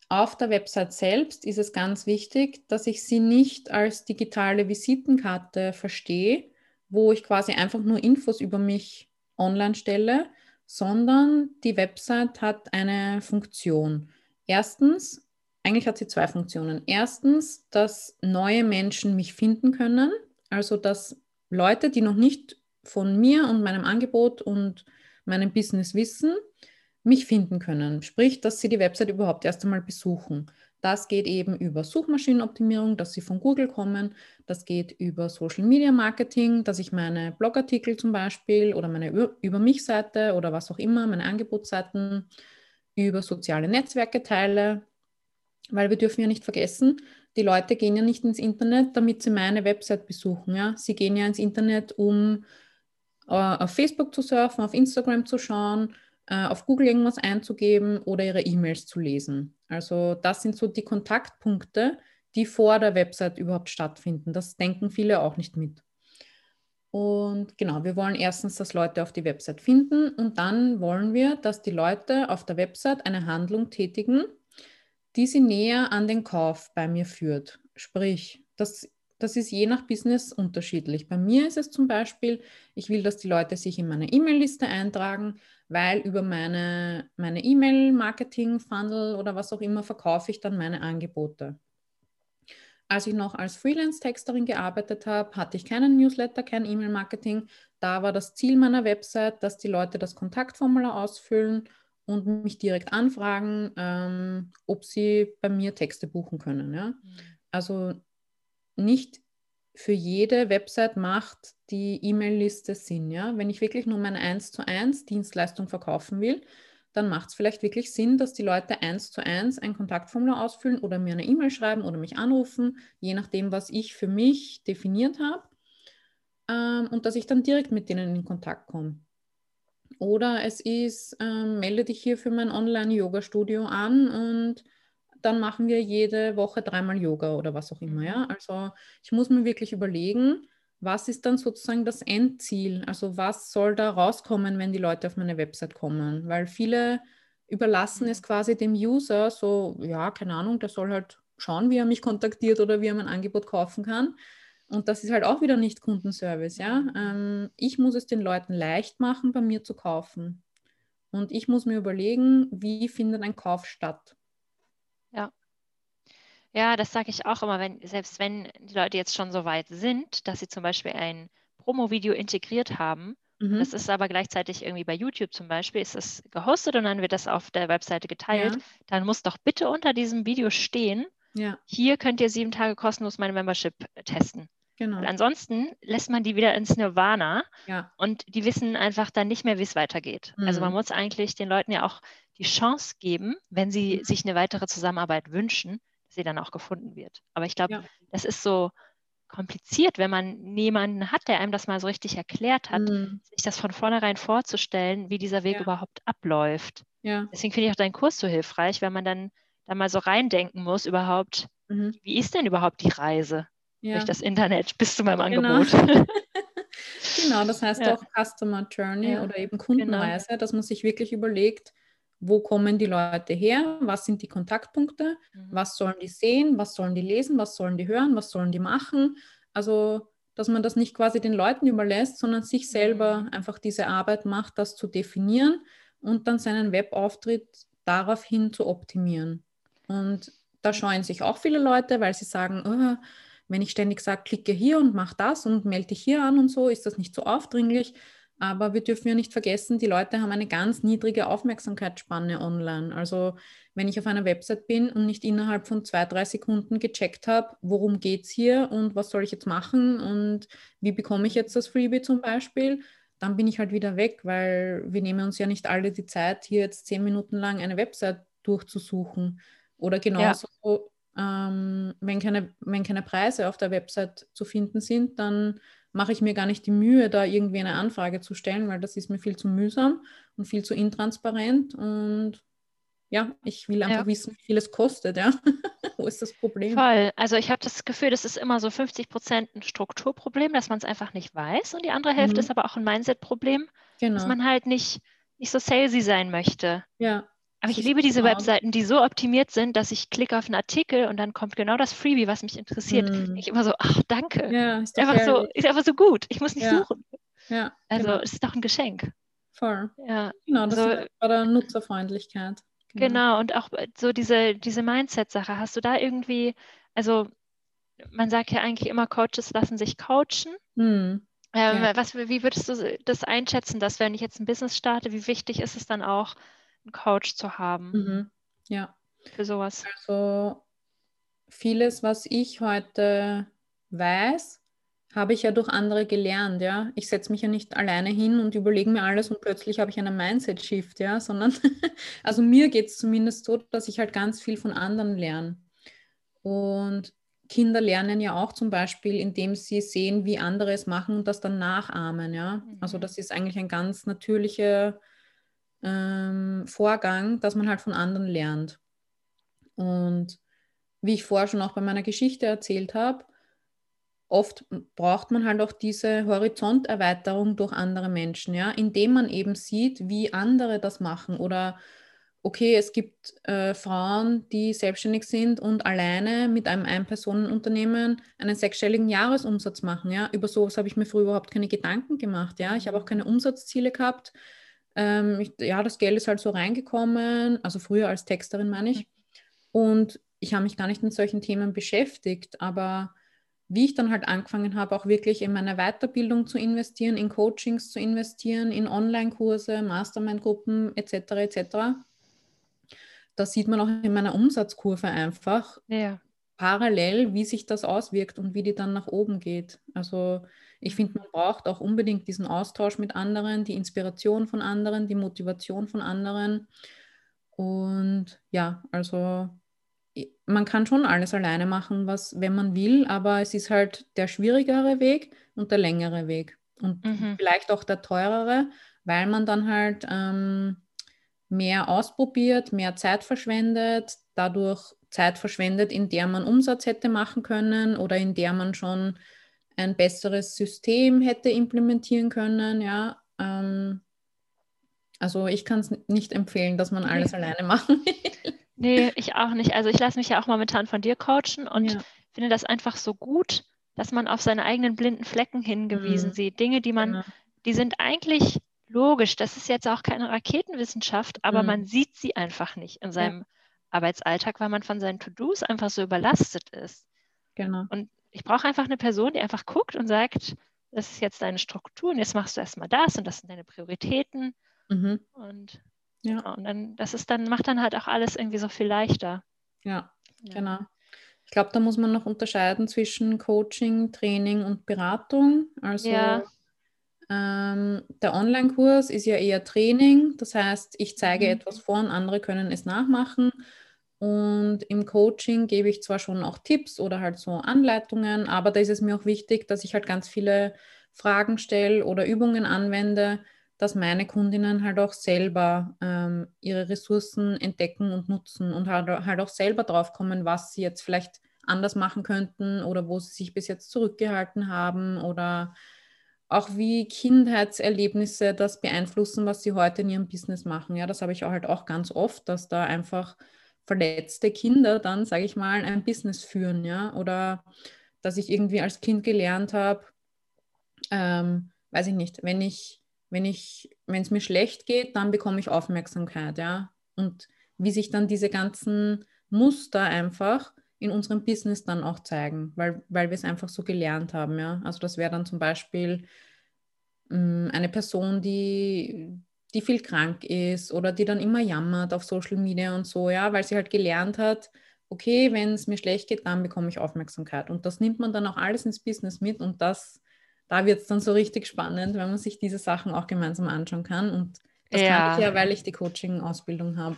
auf der Website selbst ist es ganz wichtig, dass ich sie nicht als digitale Visitenkarte verstehe, wo ich quasi einfach nur Infos über mich online stelle, sondern die Website hat eine Funktion. Erstens eigentlich hat sie zwei Funktionen. Erstens, dass neue Menschen mich finden können, also dass Leute, die noch nicht von mir und meinem Angebot und meinem Business wissen, mich finden können. Sprich, dass sie die Website überhaupt erst einmal besuchen. Das geht eben über Suchmaschinenoptimierung, dass sie von Google kommen. Das geht über Social Media Marketing, dass ich meine Blogartikel zum Beispiel oder meine Über mich-Seite oder was auch immer, meine Angebotsseiten über soziale Netzwerke teile. Weil wir dürfen ja nicht vergessen, die Leute gehen ja nicht ins Internet, damit sie meine Website besuchen. Ja? Sie gehen ja ins Internet, um äh, auf Facebook zu surfen, auf Instagram zu schauen, äh, auf Google irgendwas einzugeben oder ihre E-Mails zu lesen. Also das sind so die Kontaktpunkte, die vor der Website überhaupt stattfinden. Das denken viele auch nicht mit. Und genau, wir wollen erstens, dass Leute auf die Website finden und dann wollen wir, dass die Leute auf der Website eine Handlung tätigen, die sie näher an den Kauf bei mir führt. Sprich, das, das ist je nach Business unterschiedlich. Bei mir ist es zum Beispiel, ich will, dass die Leute sich in meine E-Mail-Liste eintragen, weil über meine, E-Mail-Marketing-Funnel oder was auch immer verkaufe ich dann meine Angebote. Als ich noch als Freelance-Texterin gearbeitet habe, hatte ich keinen Newsletter, kein E-Mail-Marketing. Da war das Ziel meiner Website, dass die Leute das Kontaktformular ausfüllen und mich direkt anfragen, ähm, ob sie bei mir Texte buchen können. Ja? Mhm. Also nicht für jede Website macht die E-Mail-Liste Sinn. Ja? Wenn ich wirklich nur meine 1 zu 1 Dienstleistung verkaufen will, dann macht es vielleicht wirklich Sinn, dass die Leute 1 zu 1 ein Kontaktformular ausfüllen oder mir eine E-Mail schreiben oder mich anrufen, je nachdem, was ich für mich definiert habe. Ähm, und dass ich dann direkt mit denen in Kontakt komme. Oder es ist, ähm, melde dich hier für mein Online-Yoga-Studio an und dann machen wir jede Woche dreimal Yoga oder was auch immer. Ja? Mhm. Also ich muss mir wirklich überlegen, was ist dann sozusagen das Endziel? Also was soll da rauskommen, wenn die Leute auf meine Website kommen? Weil viele überlassen es quasi dem User so, ja, keine Ahnung, der soll halt schauen, wie er mich kontaktiert oder wie er mein Angebot kaufen kann. Und das ist halt auch wieder nicht Kundenservice, ja. Ähm, ich muss es den Leuten leicht machen, bei mir zu kaufen. Und ich muss mir überlegen, wie findet ein Kauf statt. Ja. Ja, das sage ich auch immer, wenn, selbst wenn die Leute jetzt schon so weit sind, dass sie zum Beispiel ein Promo-Video integriert haben, mhm. das ist aber gleichzeitig irgendwie bei YouTube zum Beispiel, ist es gehostet und dann wird das auf der Webseite geteilt, ja. dann muss doch bitte unter diesem Video stehen, ja. hier könnt ihr sieben Tage kostenlos meine Membership testen. Genau. Und ansonsten lässt man die wieder ins Nirvana ja. und die wissen einfach dann nicht mehr, wie es weitergeht. Mhm. Also man mhm. muss eigentlich den Leuten ja auch die Chance geben, wenn sie mhm. sich eine weitere Zusammenarbeit wünschen, dass sie dann auch gefunden wird. Aber ich glaube, ja. das ist so kompliziert, wenn man niemanden hat, der einem das mal so richtig erklärt hat, mhm. sich das von vornherein vorzustellen, wie dieser Weg ja. überhaupt abläuft. Deswegen finde ich auch deinen Kurs so hilfreich, weil man dann da mal so reindenken muss überhaupt, mhm. wie ist denn überhaupt die Reise? Ja. durch das Internet bis zu meinem genau. Angebot. genau, das heißt ja. auch Customer Journey ja. oder eben Kundenreise, genau. dass man sich wirklich überlegt, wo kommen die Leute her, was sind die Kontaktpunkte, mhm. was sollen die sehen, was sollen die lesen, was sollen die hören, was sollen die machen. Also, dass man das nicht quasi den Leuten überlässt, sondern sich selber mhm. einfach diese Arbeit macht, das zu definieren und dann seinen Webauftritt daraufhin zu optimieren. Und da scheuen sich auch viele Leute, weil sie sagen, oh, wenn ich ständig sage, klicke hier und mach das und melde dich hier an und so, ist das nicht so aufdringlich. Aber wir dürfen ja nicht vergessen, die Leute haben eine ganz niedrige Aufmerksamkeitsspanne online. Also wenn ich auf einer Website bin und nicht innerhalb von zwei, drei Sekunden gecheckt habe, worum geht es hier und was soll ich jetzt machen und wie bekomme ich jetzt das Freebie zum Beispiel, dann bin ich halt wieder weg, weil wir nehmen uns ja nicht alle die Zeit, hier jetzt zehn Minuten lang eine Website durchzusuchen. Oder genauso, ja. Ähm, wenn, keine, wenn keine Preise auf der Website zu finden sind, dann mache ich mir gar nicht die Mühe, da irgendwie eine Anfrage zu stellen, weil das ist mir viel zu mühsam und viel zu intransparent. Und ja, ich will einfach ja. wissen, wie viel es kostet, ja. Wo ist das Problem? Voll. Also ich habe das Gefühl, das ist immer so 50 Prozent ein Strukturproblem, dass man es einfach nicht weiß. Und die andere Hälfte mhm. ist aber auch ein Mindset-Problem, genau. dass man halt nicht, nicht so salesy sein möchte. Ja. Aber ich liebe diese. Webseiten, die so optimiert sind, dass ich klicke auf einen Artikel und dann kommt genau das Freebie, was mich interessiert. Mm. Ich immer so, ach, danke. Ja, ist, einfach so, ist einfach so gut. Ich muss nicht ja. suchen. Ja, also genau. es ist doch ein Geschenk. Voll. Ja. Genau, das also, ist bei der Nutzerfreundlichkeit. Genau. genau, und auch so diese, diese Mindset-Sache. Hast du da irgendwie, also man sagt ja eigentlich immer, Coaches lassen sich coachen. Mm. Ähm, ja. was, wie würdest du das einschätzen, dass wenn ich jetzt ein Business starte, wie wichtig ist es dann auch, einen Coach zu haben. Mhm. Ja. Für sowas. Also vieles, was ich heute weiß, habe ich ja durch andere gelernt, ja. Ich setze mich ja nicht alleine hin und überlege mir alles und plötzlich habe ich einen Mindset-Shift, ja, sondern, also mir geht es zumindest so, dass ich halt ganz viel von anderen lerne. Und Kinder lernen ja auch zum Beispiel, indem sie sehen, wie andere es machen und das dann nachahmen, ja. Also mhm. Also das ist eigentlich ein ganz natürlicher ähm, Vorgang, dass man halt von anderen lernt. Und wie ich vorher schon auch bei meiner Geschichte erzählt habe, oft braucht man halt auch diese Horizonterweiterung durch andere Menschen, ja, indem man eben sieht, wie andere das machen oder okay, es gibt äh, Frauen, die selbstständig sind und alleine mit einem Ein-Personen-Unternehmen einen sechsstelligen Jahresumsatz machen, ja. Über sowas habe ich mir früher überhaupt keine Gedanken gemacht, ja. Ich habe auch keine Umsatzziele gehabt. Ähm, ich, ja, das Geld ist halt so reingekommen, also früher als Texterin meine ich. Und ich habe mich gar nicht mit solchen Themen beschäftigt, aber wie ich dann halt angefangen habe, auch wirklich in meine Weiterbildung zu investieren, in Coachings zu investieren, in Online-Kurse, Mastermind-Gruppen etc. etc. Da sieht man auch in meiner Umsatzkurve einfach ja. parallel, wie sich das auswirkt und wie die dann nach oben geht. Also ich finde, man braucht auch unbedingt diesen Austausch mit anderen, die Inspiration von anderen, die Motivation von anderen. Und ja, also man kann schon alles alleine machen, was, wenn man will, aber es ist halt der schwierigere Weg und der längere Weg. Und mhm. vielleicht auch der teurere, weil man dann halt ähm, mehr ausprobiert, mehr Zeit verschwendet, dadurch Zeit verschwendet, in der man Umsatz hätte machen können oder in der man schon ein besseres System hätte implementieren können. Ja, ähm, also ich kann es nicht empfehlen, dass man alles nee. alleine machen will. Nee, ich auch nicht. Also ich lasse mich ja auch momentan von dir coachen und ja. finde das einfach so gut, dass man auf seine eigenen blinden Flecken hingewiesen mhm. sieht. Dinge, die man, genau. die sind eigentlich logisch. Das ist jetzt auch keine Raketenwissenschaft, aber mhm. man sieht sie einfach nicht in seinem ja. Arbeitsalltag, weil man von seinen To-Dos einfach so überlastet ist. Genau. Und ich brauche einfach eine Person, die einfach guckt und sagt, das ist jetzt deine Struktur und jetzt machst du erstmal das und das sind deine Prioritäten. Mhm. Und, ja. Genau, und dann, das ist dann, macht dann halt auch alles irgendwie so viel leichter. Ja, ja. genau. Ich glaube, da muss man noch unterscheiden zwischen Coaching, Training und Beratung. Also ja. ähm, der Online-Kurs ist ja eher Training. Das heißt, ich zeige mhm. etwas vor und andere können es nachmachen. Und im Coaching gebe ich zwar schon auch Tipps oder halt so Anleitungen, aber da ist es mir auch wichtig, dass ich halt ganz viele Fragen stelle oder Übungen anwende, dass meine Kundinnen halt auch selber ähm, ihre Ressourcen entdecken und nutzen und halt, halt auch selber drauf kommen, was sie jetzt vielleicht anders machen könnten oder wo sie sich bis jetzt zurückgehalten haben oder auch wie Kindheitserlebnisse das beeinflussen, was sie heute in ihrem Business machen. Ja, das habe ich auch halt auch ganz oft, dass da einfach verletzte Kinder dann, sage ich mal, ein Business führen, ja, oder dass ich irgendwie als Kind gelernt habe, ähm, weiß ich nicht, wenn ich wenn ich, wenn es mir schlecht geht, dann bekomme ich Aufmerksamkeit, ja. Und wie sich dann diese ganzen Muster einfach in unserem Business dann auch zeigen, weil, weil wir es einfach so gelernt haben, ja. Also das wäre dann zum Beispiel mh, mm, eine Person, die, die viel krank ist oder die dann immer jammert auf Social Media und so, ja, weil sie halt gelernt hat, okay, wenn es mir schlecht geht, dann bekomme ich Aufmerksamkeit. Und das nimmt man dann auch alles ins Business mit und das, da wird es dann so richtig spannend, wenn man sich diese Sachen auch gemeinsam anschauen kann. Und das ja. kann ich ja, weil ich die Coaching-Ausbildung habe.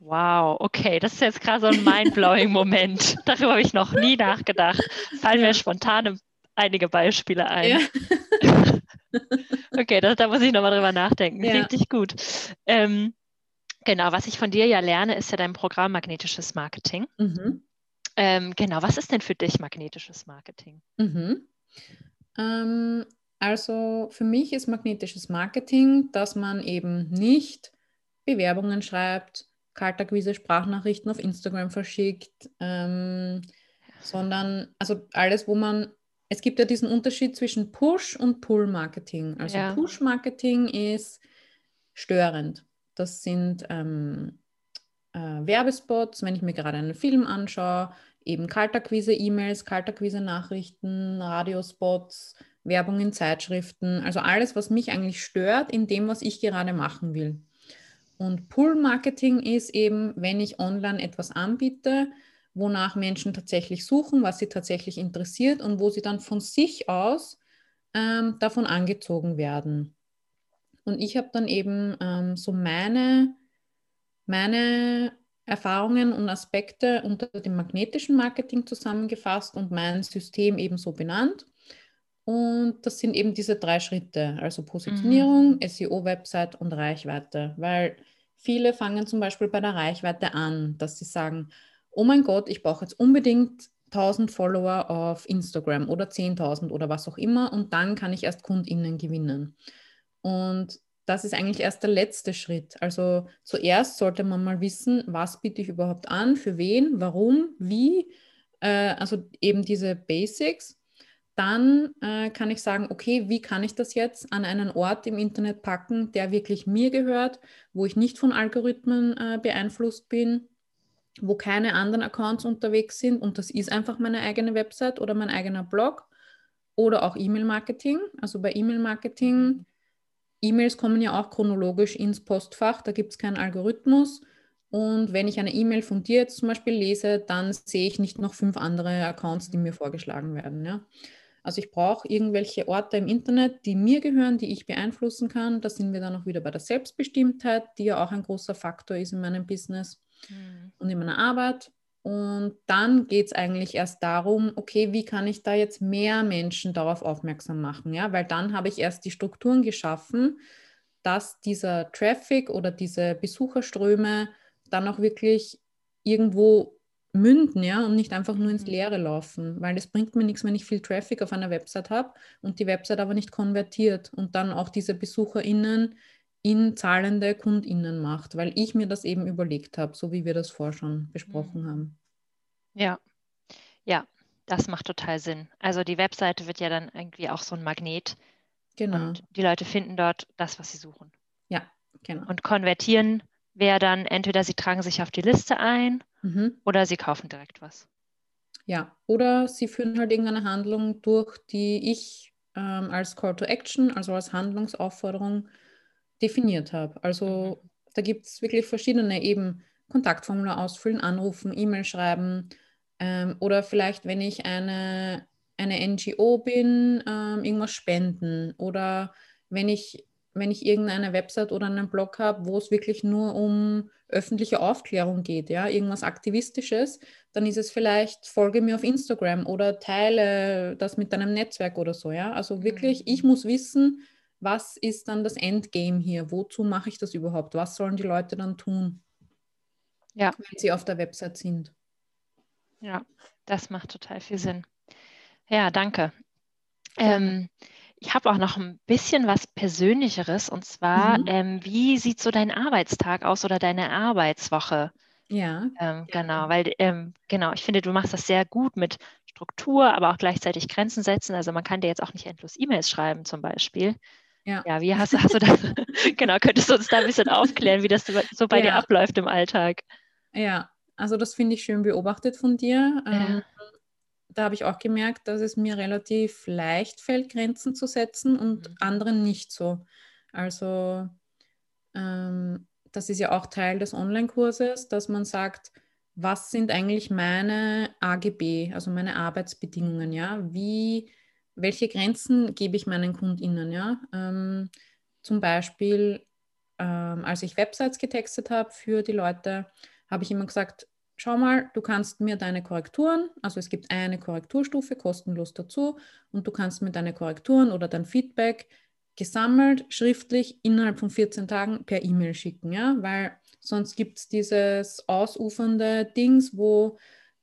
Wow, okay, das ist jetzt gerade so ein mind-blowing Moment. Darüber habe ich noch nie nachgedacht. Fallen mir spontan einige Beispiele ein. Ja. okay, das, da muss ich nochmal drüber nachdenken. Ja. Richtig gut. Ähm, genau, was ich von dir ja lerne, ist ja dein Programm Magnetisches Marketing. Mhm. Ähm, genau, was ist denn für dich magnetisches Marketing? Mhm. Ähm, also für mich ist magnetisches Marketing, dass man eben nicht Bewerbungen schreibt, Kaltakquise Sprachnachrichten auf Instagram verschickt, ähm, sondern also alles, wo man, es gibt ja diesen Unterschied zwischen Push und Pull-Marketing. Also ja. Push-Marketing ist störend. Das sind ähm, äh, Werbespots, wenn ich mir gerade einen Film anschaue, eben Kaltakquise-E-Mails, Kaltakquise-Nachrichten, Radiospots, Werbung in Zeitschriften, also alles, was mich eigentlich stört in dem, was ich gerade machen will. Und Pull-Marketing ist eben, wenn ich online etwas anbiete, wonach Menschen tatsächlich suchen, was sie tatsächlich interessiert und wo sie dann von sich aus ähm, davon angezogen werden. Und ich habe dann eben ähm, so meine, meine Erfahrungen und Aspekte unter dem magnetischen Marketing zusammengefasst und mein System ebenso benannt. Und das sind eben diese drei Schritte, also Positionierung, mhm. SEO, Website und Reichweite, weil viele fangen zum Beispiel bei der Reichweite an, dass sie sagen, oh mein Gott, ich brauche jetzt unbedingt 1000 Follower auf Instagram oder 10.000 oder was auch immer und dann kann ich erst Kundinnen gewinnen. Und das ist eigentlich erst der letzte Schritt. Also zuerst sollte man mal wissen, was biete ich überhaupt an, für wen, warum, wie, äh, also eben diese Basics dann äh, kann ich sagen, okay, wie kann ich das jetzt an einen Ort im Internet packen, der wirklich mir gehört, wo ich nicht von Algorithmen äh, beeinflusst bin, wo keine anderen Accounts unterwegs sind und das ist einfach meine eigene Website oder mein eigener Blog oder auch E-Mail-Marketing. Also bei E-Mail-Marketing, E-Mails kommen ja auch chronologisch ins Postfach, da gibt es keinen Algorithmus. Und wenn ich eine E-Mail von dir jetzt zum Beispiel lese, dann sehe ich nicht noch fünf andere Accounts, die mir vorgeschlagen werden. Ja? Also ich brauche irgendwelche Orte im Internet, die mir gehören, die ich beeinflussen kann. Da sind wir dann auch wieder bei der Selbstbestimmtheit, die ja auch ein großer Faktor ist in meinem Business mhm. und in meiner Arbeit. Und dann geht es eigentlich erst darum, okay, wie kann ich da jetzt mehr Menschen darauf aufmerksam machen? Ja? Weil dann habe ich erst die Strukturen geschaffen, dass dieser Traffic oder diese Besucherströme dann auch wirklich irgendwo münden, ja, und nicht einfach nur ins mhm. Leere laufen, weil es bringt mir nichts, wenn ich viel Traffic auf einer Website habe und die Website aber nicht konvertiert und dann auch diese BesucherInnen in zahlende KundInnen macht, weil ich mir das eben überlegt habe, so wie wir das vorher schon besprochen mhm. haben. Ja, ja, das macht total Sinn. Also die Webseite wird ja dann irgendwie auch so ein Magnet. Genau. Und die Leute finden dort das, was sie suchen. Ja, genau. Und konvertieren wäre dann entweder sie tragen sich auf die Liste ein mhm. oder sie kaufen direkt was. Ja, oder sie führen halt irgendeine Handlung durch, die ich ähm, als Call to Action, also als Handlungsaufforderung definiert habe. Also mhm. da gibt es wirklich verschiedene eben Kontaktformular ausfüllen, anrufen, E-Mail schreiben ähm, oder vielleicht, wenn ich eine, eine NGO bin, ähm, irgendwas spenden oder wenn ich wenn ich irgendeine Website oder einen Blog habe, wo es wirklich nur um öffentliche Aufklärung geht, ja, irgendwas Aktivistisches, dann ist es vielleicht, folge mir auf Instagram oder teile das mit deinem Netzwerk oder so, ja. Also wirklich, mhm. ich muss wissen, was ist dann das Endgame hier? Wozu mache ich das überhaupt? Was sollen die Leute dann tun, ja. wenn sie auf der Website sind? Ja, das macht total viel Sinn. Ja, danke. Ähm, ich habe auch noch ein bisschen was Persönlicheres und zwar, mhm. ähm, wie sieht so dein Arbeitstag aus oder deine Arbeitswoche? Ja. Ähm, ja. Genau, weil ähm, genau, ich finde, du machst das sehr gut mit Struktur, aber auch gleichzeitig Grenzen setzen. Also man kann dir jetzt auch nicht endlos E-Mails schreiben zum Beispiel. Ja, ja wie hast, hast du das? genau, könntest du uns da ein bisschen aufklären, wie das so bei ja. dir abläuft im Alltag? Ja, also das finde ich schön beobachtet von dir. Ja. Ähm, da habe ich auch gemerkt, dass es mir relativ leicht fällt, Grenzen zu setzen und mhm. anderen nicht so. Also ähm, das ist ja auch Teil des Online-Kurses, dass man sagt, was sind eigentlich meine AGB, also meine Arbeitsbedingungen, ja? Wie, welche Grenzen gebe ich meinen KundInnen, ja? Ähm, zum Beispiel, ähm, als ich Websites getextet habe für die Leute, habe ich immer gesagt, schau mal, du kannst mir deine Korrekturen, also es gibt eine Korrekturstufe kostenlos dazu und du kannst mir deine Korrekturen oder dein Feedback gesammelt, schriftlich innerhalb von 14 Tagen per E-Mail schicken, ja, weil sonst gibt es dieses ausufernde Dings, wo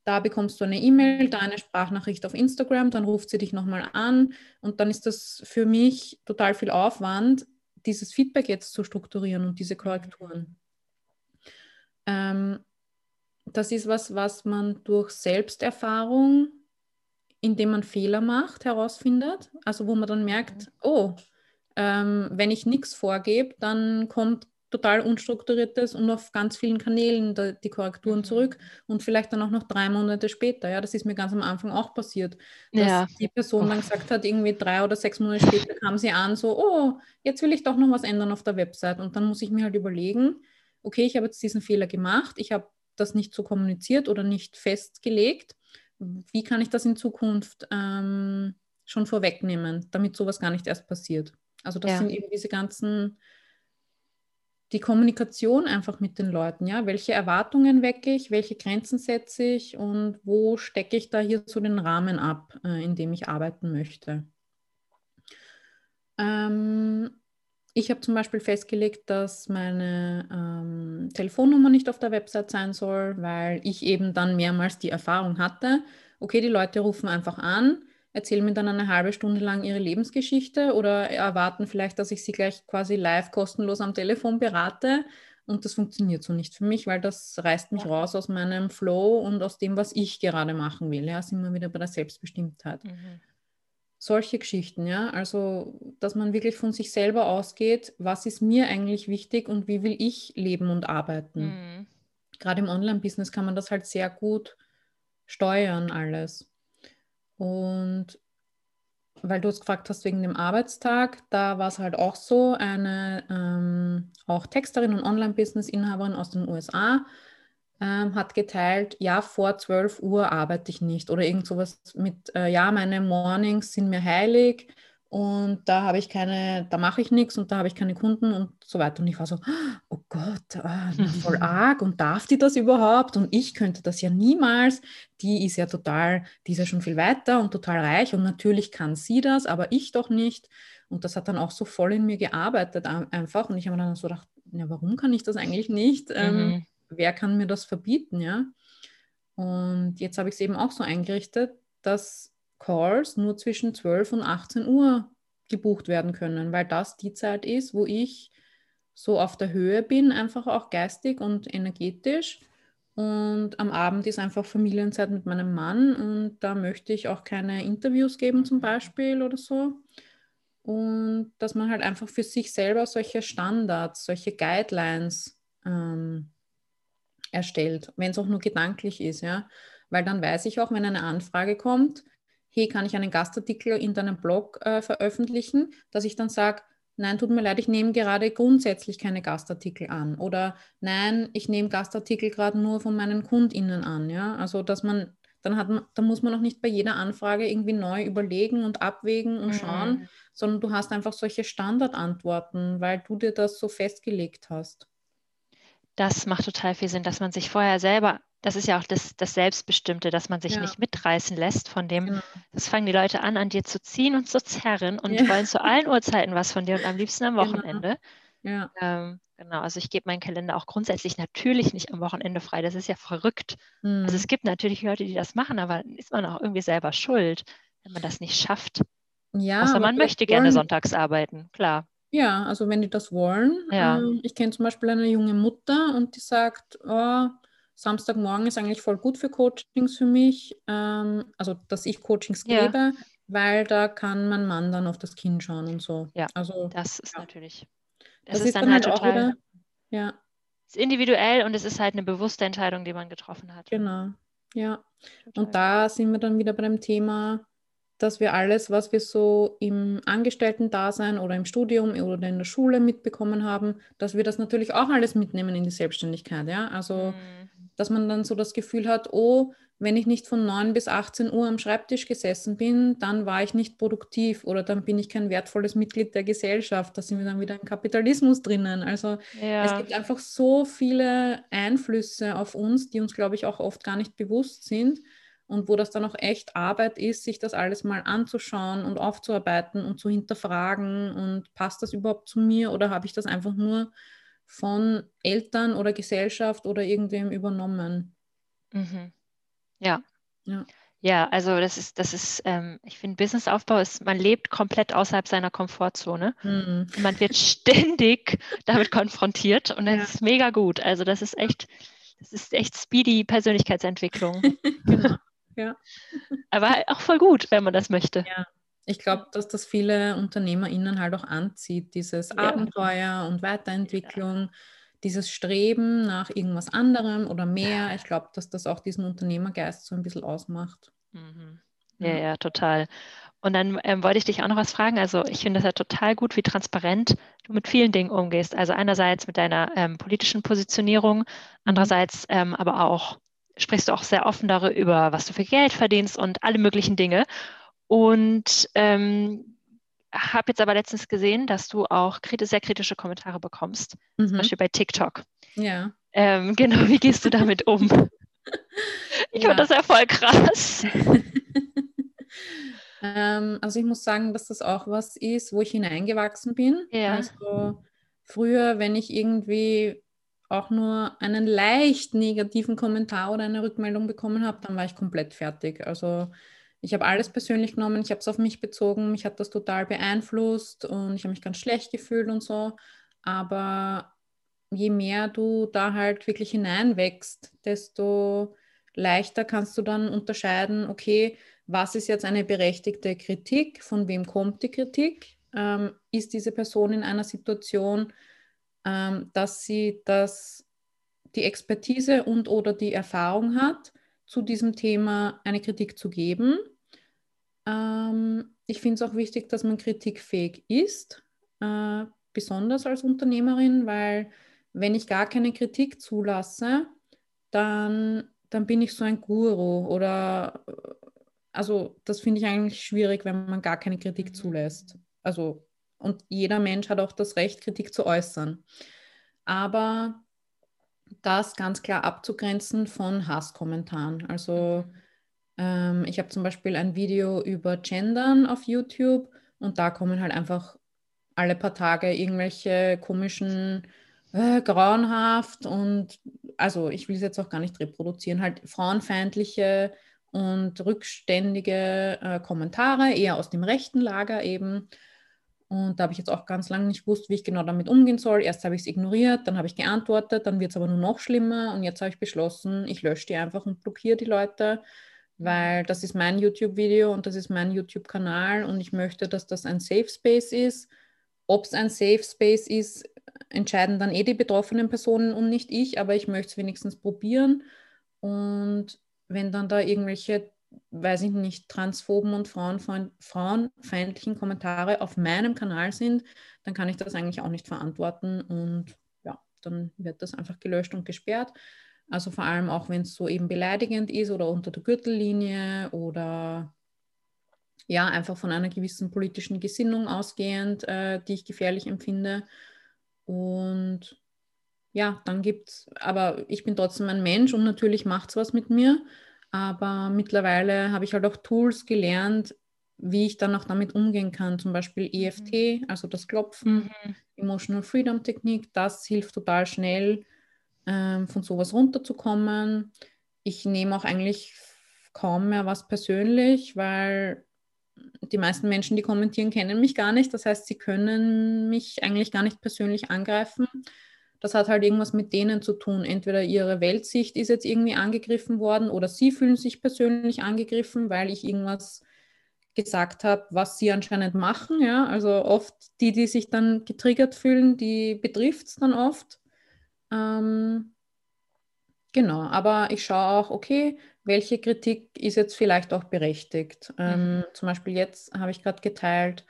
da bekommst du eine E-Mail, da eine Sprachnachricht auf Instagram, dann ruft sie dich nochmal an und dann ist das für mich total viel Aufwand, dieses Feedback jetzt zu strukturieren und diese Korrekturen. Ähm, das ist was, was man durch Selbsterfahrung, indem man Fehler macht, herausfindet. Also wo man dann merkt, oh, ähm, wenn ich nichts vorgebe, dann kommt total unstrukturiertes und auf ganz vielen Kanälen da, die Korrekturen mhm. zurück und vielleicht dann auch noch drei Monate später. Ja, das ist mir ganz am Anfang auch passiert, dass ja. die Person dann gesagt hat, irgendwie drei oder sechs Monate später kam sie an, so, oh, jetzt will ich doch noch was ändern auf der Website. Und dann muss ich mir halt überlegen, okay, ich habe jetzt diesen Fehler gemacht, ich habe das nicht so kommuniziert oder nicht festgelegt. Wie kann ich das in Zukunft ähm, schon vorwegnehmen, damit sowas gar nicht erst passiert? Also das ja. sind eben diese ganzen, die Kommunikation einfach mit den Leuten, ja. Welche Erwartungen wecke ich, welche Grenzen setze ich und wo stecke ich da hier so den Rahmen ab, äh, in dem ich arbeiten möchte. Ähm, ich habe zum Beispiel festgelegt, dass meine ähm, Telefonnummer nicht auf der Website sein soll, weil ich eben dann mehrmals die Erfahrung hatte, okay, die Leute rufen einfach an, erzählen mir dann eine halbe Stunde lang ihre Lebensgeschichte oder erwarten vielleicht, dass ich sie gleich quasi live kostenlos am Telefon berate. Und das funktioniert so nicht für mich, weil das reißt mich raus aus meinem Flow und aus dem, was ich gerade machen will. Ja, sind wir wieder bei der Selbstbestimmtheit. Mhm. Solche Geschichten, ja. Also, dass man wirklich von sich selber ausgeht, was ist mir eigentlich wichtig und wie will ich leben und arbeiten. Mhm. Gerade im Online-Business kann man das halt sehr gut steuern, alles. Und weil du es gefragt hast wegen dem Arbeitstag, da war es halt auch so, eine ähm, auch Texterin und Online-Business-Inhaberin aus den USA ähm, hat geteilt, ja, vor 12 Uhr arbeite ich nicht. Oder irgend sowas mit, äh, ja, meine Mornings sind mir heilig und da habe ich keine, da mache ich nichts und da habe ich keine Kunden und so weiter. Und ich war so, oh Gott, ah, voll arg und darf die das überhaupt? Und ich könnte das ja niemals. Die ist ja total, die ist ja schon viel weiter und total reich und natürlich kann sie das, aber ich doch nicht. Und das hat dann auch so voll in mir gearbeitet einfach. Und ich habe dann so gedacht, ja, warum kann ich das eigentlich nicht? Ähm, mhm. wer kann mir das verbieten, ja? Und jetzt habe ich es eben auch so eingerichtet, dass Calls nur zwischen 12 und 18 Uhr gebucht werden können, weil das die Zeit ist, wo ich so auf der Höhe bin, einfach auch geistig und energetisch. Und am Abend ist einfach Familienzeit mit meinem Mann und da möchte ich auch keine Interviews geben zum Beispiel oder so. Und dass man halt einfach für sich selber solche Standards, solche Guidelines ähm, erstellt, wenn es auch nur gedanklich ist, ja. Weil dann weiß ich auch, wenn eine Anfrage kommt, hey, kann ich einen Gastartikel in deinem Blog äh, veröffentlichen, dass ich dann sage, nein, tut mir leid, ich nehme gerade grundsätzlich keine Gastartikel an oder nein, ich nehme Gastartikel gerade nur von meinen KundInnen an, ja, also dass man dann hat man, dann muss man auch nicht bei jeder Anfrage irgendwie neu überlegen und abwägen und schauen, mhm. sondern du hast einfach solche Standardantworten, weil du dir das so festgelegt hast. Das macht total viel Sinn, dass man sich vorher selber das ist ja auch das, das Selbstbestimmte, dass man sich ja. nicht mitreißen lässt von dem, genau. das fangen die Leute an, an dir zu ziehen und zu zerren und ja. wollen zu allen Uhrzeiten was von dir und am liebsten am genau. Wochenende. Genau. Ja. Ähm, genau, also ich gebe meinen Kalender auch grundsätzlich natürlich nicht am Wochenende frei. Das ist ja verrückt. Mhm. Also es gibt natürlich Leute, die das machen, aber ist man auch irgendwie selber schuld, wenn man das nicht schafft. Ja, Außer man möchte wollen... gerne sonntags arbeiten, klar. Ja, also wenn die das wollen. Ja. Ähm, ich kenne zum Beispiel eine junge Mutter und die sagt, oh, Samstagmorgen ist eigentlich voll gut für Coachings für mich, ähm, also dass ich Coachings ja. gebe. weil da kann mein Mann dann auf das Kind schauen und so. Ja, also das ist ja. natürlich. Das, das ist, ist, dann, halt, halt total. Wieder, ja. ist individuell und es ist halt eine bewusste Entscheidung, die man getroffen hat. Genau. Ja. Total. Und da sind wir dann wieder bei dem Thema, dass wir alles, was wir so im Angestellten-Dasein oder im Studium oder in der Schule mitbekommen haben, dass wir das natürlich auch alles mitnehmen in die Selbstständigkeit. Ja? Also, mhm. Dass man dann so das Gefühl hat, oh, wenn ich nicht von 9 bis 18 Uhr am Schreibtisch gesessen bin, dann war ich nicht produktiv oder dann bin ich kein wertvolles Mitglied der Gesellschaft. Da sind wir dann wieder im Kapitalismus drinnen. Also ja. es gibt einfach so viele Einflüsse auf uns, die uns, glaube ich, auch oft gar nicht bewusst sind und wo das dann auch echt Arbeit ist, sich das alles mal anzuschauen und aufzuarbeiten und zu hinterfragen und passt das überhaupt zu mir oder habe ich das einfach nur von Eltern oder Gesellschaft oder irgendwem übernommen? Mhm. Ja. ja. Ja, also das ist, das ist, ähm, ich finde, Businessaufbau ist, man lebt komplett außerhalb seiner Komfortzone. Mhm. Man wird ständig damit konfrontiert und das ja. ist mega gut. Also das ist echt, das ist echt speedy Persönlichkeitsentwicklung. genau. Ja. Aber auch voll gut, wenn man das möchte. Ja. Ich glaube, dass das viele UnternehmerInnen halt auch anzieht, dieses ja. Abenteuer und Weiterentwicklung, ja. dieses Streben nach irgendwas anderem oder mehr. Ich glaube, dass das auch diesen Unternehmergeist so ein bisschen ausmacht. Mhm. Ja, ja, total. Und dann ähm, wollte ich dich auch noch was fragen. Also ich finde das ja total gut, wie transparent du mit vielen Dingen umgehst. Also einerseits mit deiner ähm, politischen Positionierung, andererseits ähm, aber auch sprichst du auch sehr offen darüber, was du für Geld verdienst und alle möglichen Dinge. Und ähm, habe jetzt aber letztens gesehen, dass du auch sehr kritische Kommentare bekommst, mhm. zum Beispiel bei TikTok. Ja. Ähm, genau, wie gehst du damit um? ich ja. fand das ja voll krass. ähm, also ich muss sagen, dass das auch was ist, wo ich hineingewachsen bin. Ja. Also früher, wenn ich irgendwie auch nur einen leicht negativen Kommentar oder eine Rückmeldung bekommen habe, dann war ich komplett fertig. Also ich habe alles persönlich genommen, ich habe es auf mich bezogen, mich hat das total beeinflusst und ich habe mich ganz schlecht gefühlt und so. Aber je mehr du da halt wirklich hineinwächst, desto leichter kannst du dann unterscheiden, okay, was ist jetzt eine berechtigte Kritik, von wem kommt die Kritik, ähm, ist diese Person in einer Situation, ähm, dass sie das, die Expertise und oder die Erfahrung hat, zu diesem Thema eine Kritik zu geben. Ähm, ich finde es auch wichtig, dass man kritikfähig ist, äh, besonders als Unternehmerin, weil wenn ich gar keine Kritik zulasse, dann, dann bin ich so ein Guru oder also das finde ich eigentlich schwierig, wenn man gar keine Kritik zulässt. Also und jeder Mensch hat auch das Recht, Kritik zu äußern. Aber das ganz klar abzugrenzen von Hasskommentaren. Also ähm, ich habe zum Beispiel ein Video über Gendern auf YouTube und da kommen halt einfach alle paar Tage irgendwelche komischen, äh, grauenhaft und also ich will es jetzt auch gar nicht reproduzieren, halt frauenfeindliche und rückständige äh, Kommentare, eher aus dem rechten Lager eben. Und da habe ich jetzt auch ganz lange nicht gewusst, wie ich genau damit umgehen soll. Erst habe ich es ignoriert, dann habe ich geantwortet, dann wird es aber nur noch schlimmer. Und jetzt habe ich beschlossen, ich lösche die einfach und blockiere die Leute, weil das ist mein YouTube-Video und das ist mein YouTube-Kanal und ich möchte, dass das ein Safe Space ist. Ob es ein Safe Space ist, entscheiden dann eh die betroffenen Personen und nicht ich, aber ich möchte es wenigstens probieren. Und wenn dann da irgendwelche weiß ich nicht, transphoben und frauenfeindlichen Kommentare auf meinem Kanal sind, dann kann ich das eigentlich auch nicht verantworten und ja, dann wird das einfach gelöscht und gesperrt. Also vor allem auch, wenn es so eben beleidigend ist oder unter der Gürtellinie oder ja, einfach von einer gewissen politischen Gesinnung ausgehend, äh, die ich gefährlich empfinde. Und ja, dann gibt es, aber ich bin trotzdem ein Mensch und natürlich macht es was mit mir. Aber mittlerweile habe ich halt auch Tools gelernt, wie ich dann auch damit umgehen kann. Zum Beispiel EFT, mhm. also das Klopfen, mhm. Emotional Freedom Technik. Das hilft total schnell, ähm, von sowas runterzukommen. Ich nehme auch eigentlich kaum mehr was persönlich, weil die meisten Menschen, die kommentieren, kennen mich gar nicht. Das heißt, sie können mich eigentlich gar nicht persönlich angreifen das hat halt irgendwas mit denen zu tun. Entweder ihre Weltsicht ist jetzt irgendwie angegriffen worden oder sie fühlen sich persönlich angegriffen, weil ich irgendwas gesagt habe, was sie anscheinend machen. Ja? Also oft die, die sich dann getriggert fühlen, die betrifft es dann oft. Ähm, genau, aber ich schaue auch, okay, welche Kritik ist jetzt vielleicht auch berechtigt. Ähm, mhm. Zum Beispiel jetzt habe ich gerade geteilt,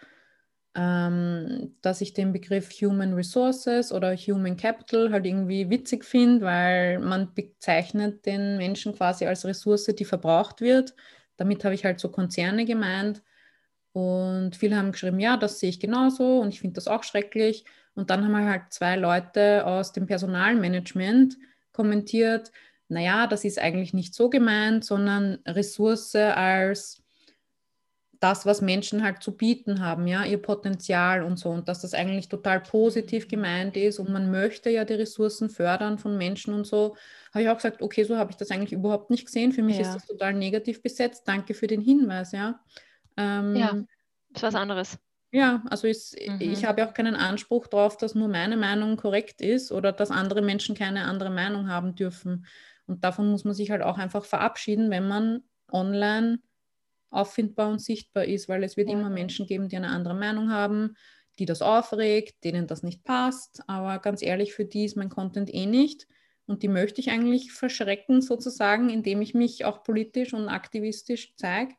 ähm, dass ich den Begriff Human Resources oder Human Capital halt irgendwie witzig finde, weil man bezeichnet den Menschen quasi als Ressource, die verbraucht wird. Damit habe ich halt so Konzerne gemeint. Und viele haben geschrieben, ja, das sehe ich genauso und ich finde das auch schrecklich. Und dann haben halt zwei Leute aus dem Personalmanagement kommentiert, naja, das ist eigentlich nicht so gemeint, sondern Ressource als das, was Menschen halt zu bieten haben, ja, ihr Potenzial und so. Und dass das eigentlich total positiv gemeint ist und man möchte ja die Ressourcen fördern von Menschen und so. Habe ich auch gesagt, okay, so habe ich das eigentlich überhaupt nicht gesehen. Für mich ja. ist das total negativ besetzt. Danke für den Hinweis, ja. Ähm, ja, ist was anderes. Ja, also ist, mhm. ich habe auch keinen Anspruch darauf, dass nur meine Meinung korrekt ist oder dass andere Menschen keine andere Meinung haben dürfen. Und davon muss man sich halt auch einfach verabschieden, wenn man online auffindbar und sichtbar ist, weil es wird ja. immer Menschen geben, die eine andere Meinung haben, die das aufregt, denen das nicht passt. Aber ganz ehrlich, für die ist mein Content eh nicht. Und die möchte ich eigentlich verschrecken, sozusagen, indem ich mich auch politisch und aktivistisch zeige.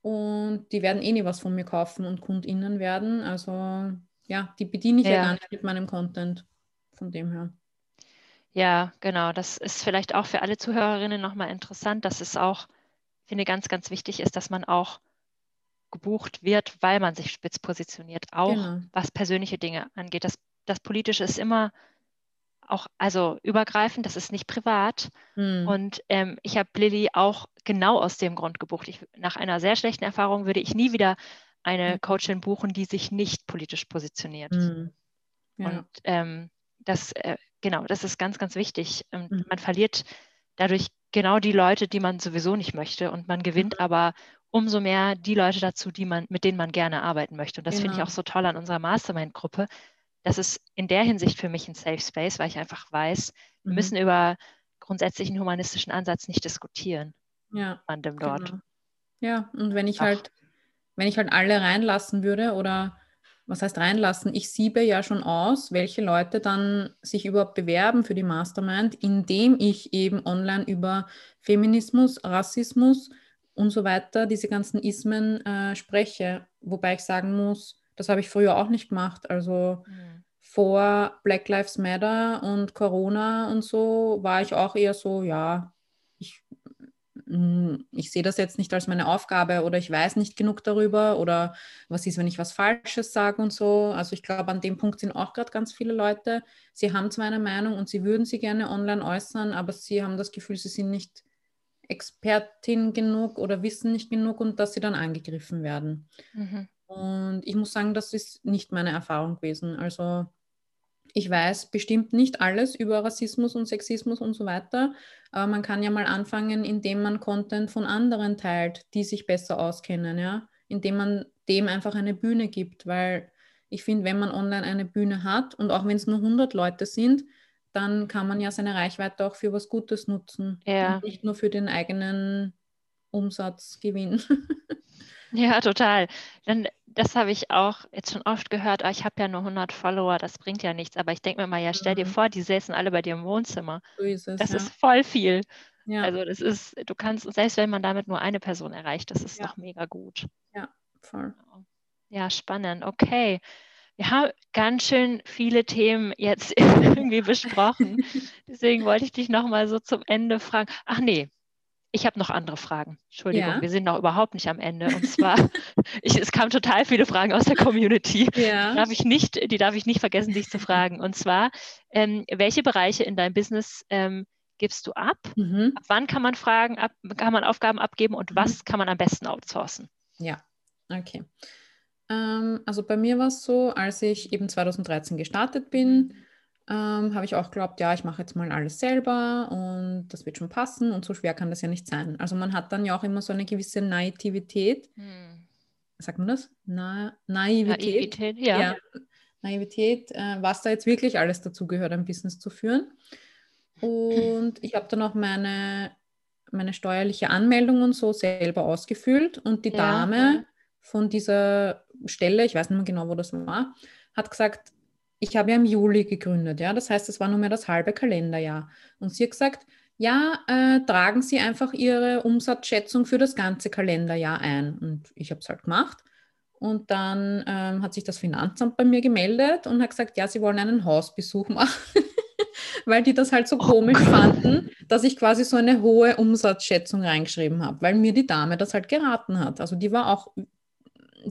Und die werden eh nie was von mir kaufen und KundInnen werden. Also ja, die bediene ich ja, ja gar nicht mit meinem Content. Von dem her. Ja, genau. Das ist vielleicht auch für alle Zuhörerinnen nochmal interessant, dass es auch finde, ganz, ganz wichtig ist, dass man auch gebucht wird, weil man sich spitz positioniert, auch genau. was persönliche Dinge angeht. Das, das Politische ist immer auch, also übergreifend, das ist nicht privat. Hm. Und ähm, ich habe Lilly auch genau aus dem Grund gebucht. Ich, nach einer sehr schlechten Erfahrung würde ich nie wieder eine hm. Coachin buchen, die sich nicht politisch positioniert. Hm. Ja. Und ähm, das, äh, genau, das ist ganz, ganz wichtig. Ähm, hm. Man verliert dadurch genau die Leute, die man sowieso nicht möchte. Und man gewinnt mhm. aber umso mehr die Leute dazu, die man, mit denen man gerne arbeiten möchte. Und das genau. finde ich genau. auch so toll an unserer Mastermind-Gruppe. Das ist in der Hinsicht für mich ein Safe Space, weil ich einfach weiß, wir mhm. müssen über grundsätzlichen humanistischen Ansatz nicht diskutieren. Ja. Dort. Genau. Ja, und wenn ich Ach. halt, wenn ich halt alle reinlassen würde oder was heißt reinlassen? Ich siebe ja schon aus, welche Leute dann sich überhaupt bewerben für die Mastermind, indem ich eben online über Feminismus, Rassismus und so weiter, diese ganzen Ismen äh, spreche. Wobei ich sagen muss, das habe ich früher auch nicht gemacht. Also mhm. vor Black Lives Matter und Corona und so war ich auch eher so, ja, ich sehe das jetzt nicht als meine Aufgabe oder ich weiß nicht genug darüber oder was ist, wenn ich was Falsches sage und so. Also ich glaube, an dem Punkt sind auch gerade ganz viele Leute. Sie haben zwar eine Meinung und sie würden sie gerne online äußern, aber sie haben das Gefühl, sie sind nicht Expertin genug oder wissen nicht genug und dass sie dann angegriffen werden. Mhm. Und ich muss sagen, das ist nicht meine Erfahrung gewesen. Also ich weiß bestimmt nicht alles über Rassismus und Sexismus und so weiter, aber man kann ja mal anfangen, indem man Content von anderen teilt, die sich besser auskennen, ja, indem man dem einfach eine Bühne gibt, weil ich finde, wenn man online eine Bühne hat und auch wenn es nur 100 Leute sind, dann kann man ja seine Reichweite auch für was Gutes nutzen ja. und nicht nur für den eigenen Umsatzgewinn. Ja, total. Dann, das habe ich auch jetzt schon oft gehört. Ah, ich habe ja nur 100 Follower, das bringt ja nichts. Aber ich denke mir mal, ja, stell dir mhm. vor, die säßen alle bei dir im Wohnzimmer. So ist es, das ja. ist voll viel. Ja. Also das ist, du kannst, selbst wenn man damit nur eine Person erreicht, das ist ja. doch mega gut. Ja, voll. Genau. Ja, spannend. Okay. Wir haben ganz schön viele Themen jetzt irgendwie besprochen. Deswegen wollte ich dich nochmal so zum Ende fragen. Ach nee, ich habe noch andere Fragen. Entschuldigung, ja. wir sind noch überhaupt nicht am Ende. Und zwar, ich, es kamen total viele Fragen aus der Community. Ja. Die, darf ich nicht, die darf ich nicht vergessen, dich zu fragen. Und zwar, ähm, welche Bereiche in deinem Business ähm, gibst du ab? Mhm. Ab wann kann man Fragen, ab, kann man Aufgaben abgeben und mhm. was kann man am besten outsourcen? Ja, okay. Ähm, also bei mir war es so, als ich eben 2013 gestartet bin, mhm ähm, habe ich auch geglaubt, ja, ich mache jetzt mal alles selber und das wird schon passen und so schwer kann das ja nicht sein. Also man hat dann ja auch immer so eine gewisse Naivität. Hm. Sagt man das? Na, Naivität. Naivität, ja. ja. Naivität, äh, was da jetzt wirklich alles dazu gehört, ein Business zu führen. Und ich habe dann auch meine meine steuerliche Anmeldung und so selber ausgefüllt und die ja, Dame ja. von dieser Stelle, ich weiß nicht mehr genau, wo das war, hat gesagt, ich habe ja im Juli gegründet, ja, das heißt, es war nur mehr das halbe Kalenderjahr. Und sie hat gesagt, ja, äh, tragen Sie einfach Ihre Umsatzschätzung für das ganze Kalenderjahr ein. Und ich habe es halt gemacht. Und dann ähm, hat sich das Finanzamt bei mir gemeldet und hat gesagt, ja, sie wollen einen Hausbesuch machen, weil die das halt so oh komisch Gott. fanden, dass ich quasi so eine hohe Umsatzschätzung reingeschrieben habe, weil mir die Dame das halt geraten hat. Also die war auch,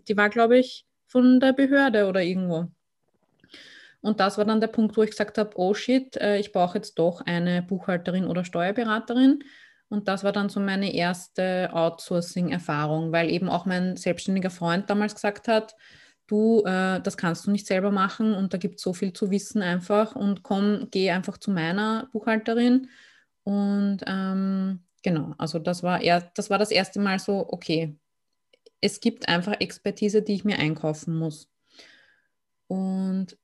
die war, glaube ich, von der Behörde oder irgendwo. Und das war dann der Punkt, wo ich gesagt habe, oh shit, äh, ich brauche jetzt doch eine Buchhalterin oder Steuerberaterin. Und das war dann so meine erste Outsourcing-Erfahrung, weil eben auch mein selbstständiger Freund damals gesagt hat, du, äh, das kannst du nicht selber machen und da gibt es so viel zu wissen einfach und komm, geh einfach zu meiner Buchhalterin. Und ähm, genau, also das war, er, das war das erste Mal so, okay, es gibt einfach Expertise, die ich mir einkaufen muss. Und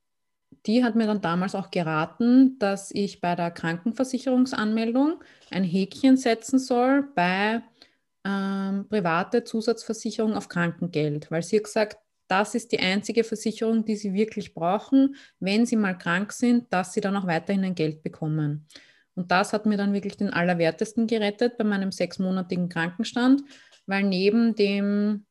die hat mir dann damals auch geraten, dass ich bei der Krankenversicherungsanmeldung ein Häkchen setzen soll bei ähm, private Zusatzversicherung auf Krankengeld, weil sie hat gesagt, das ist die einzige Versicherung, die sie wirklich brauchen, wenn sie mal krank sind, dass sie dann auch weiterhin ein Geld bekommen. Und das hat mir dann wirklich den Allerwertesten gerettet bei meinem sechsmonatigen Krankenstand, weil neben dem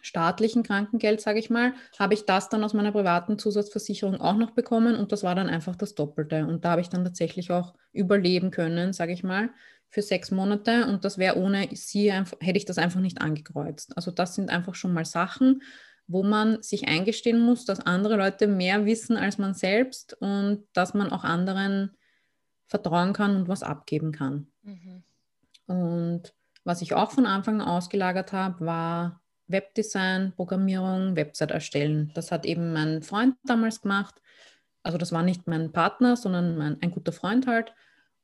staatlichen Krankengeld, sage ich mal, habe ich das dann aus meiner privaten Zusatzversicherung auch noch bekommen und das war dann einfach das Doppelte. Und da habe ich dann tatsächlich auch überleben können, sage ich mal, für sechs Monate und das wäre ohne sie, einfach, hätte ich das einfach nicht angekreuzt. Also das sind einfach schon mal Sachen, wo man sich eingestehen muss, dass andere Leute mehr wissen als man selbst und dass man auch anderen vertrauen kann und was abgeben kann. Mhm. Und was ich auch von Anfang an ausgelagert habe, war Webdesign, Programmierung, Website erstellen. Das hat eben mein Freund damals gemacht. Also das war nicht mein Partner, sondern mein, ein guter Freund halt.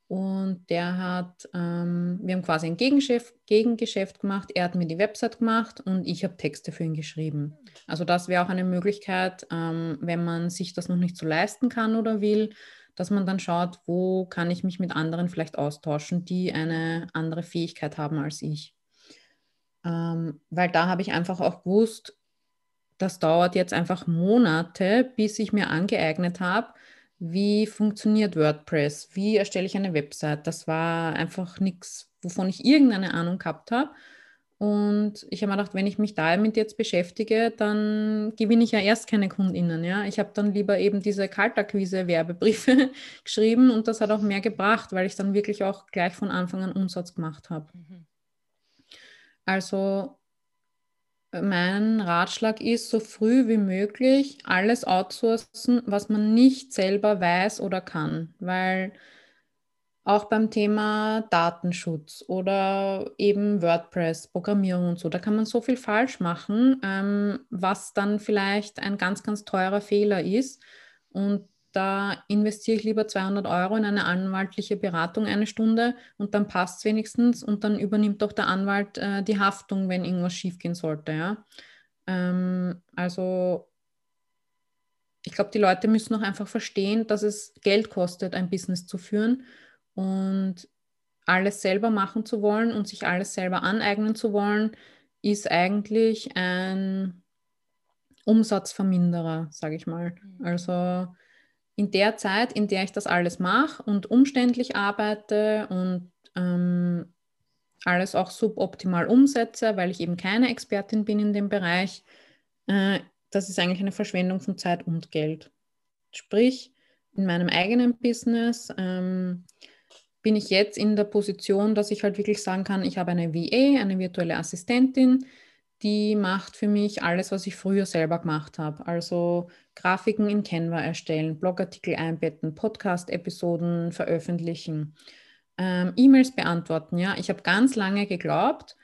Und der hat, ähm, wir haben quasi ein Gegengeschäft, Gegengeschäft gemacht. Er hat mir die Website gemacht und ich habe Texte für ihn geschrieben. Also das wäre auch eine Möglichkeit, ähm, wenn man sich das noch nicht so leisten kann oder will, dass man dann schaut, wo kann ich mich mit anderen vielleicht austauschen, die eine andere Fähigkeit haben als ich. Ähm, weil da habe ich einfach auch gewusst, das dauert jetzt einfach Monate, bis ich mir angeeignet habe, wie funktioniert WordPress, wie erstelle ich eine Website. Das war einfach nichts, wovon ich irgendeine Ahnung gehabt habe. Und ich habe mir gedacht, wenn ich mich damit jetzt beschäftige, dann gewinne ich ja erst keine KundInnen. Ja? Ich habe dann lieber eben diese Kaltakquise-Werbebriefe geschrieben und das hat auch mehr gebracht, weil ich dann wirklich auch gleich von Anfang an Umsatz gemacht habe. Mhm. Also mein Ratschlag ist, so früh wie möglich alles outsourcen, was man nicht selber weiß oder kann, weil auch beim Thema Datenschutz oder eben WordPress, Programmierung und so, da kann man so viel falsch machen, ähm, was dann vielleicht ein ganz, ganz teurer Fehler ist. Und da investiere ich lieber 200 Euro in eine anwaltliche Beratung eine Stunde und dann passt es wenigstens und dann übernimmt doch der Anwalt äh, die Haftung, wenn irgendwas schiefgehen sollte. Ja? Ähm, also ich glaube, die Leute müssen auch einfach verstehen, dass es Geld kostet, ein Business zu führen und alles selber machen zu wollen und sich alles selber aneignen zu wollen, ist eigentlich ein Umsatzverminderer, sage ich mal. Mhm. Also in der Zeit, in der ich das alles mache und umständlich arbeite und ähm, alles auch suboptimal umsetze, weil ich eben keine Expertin bin in dem Bereich, äh, das ist eigentlich eine Verschwendung von Zeit und Geld. Sprich, in meinem eigenen Business ähm, bin ich jetzt in der Position, dass ich halt wirklich sagen kann, ich habe eine VA, eine virtuelle Assistentin, die macht für mich alles, was ich früher selber gemacht habe. Also Grafiken in Canva erstellen, Blogartikel einbetten, Podcast-Episoden veröffentlichen, ähm, E-Mails beantworten. Ja, ich habe ganz lange geglaubt,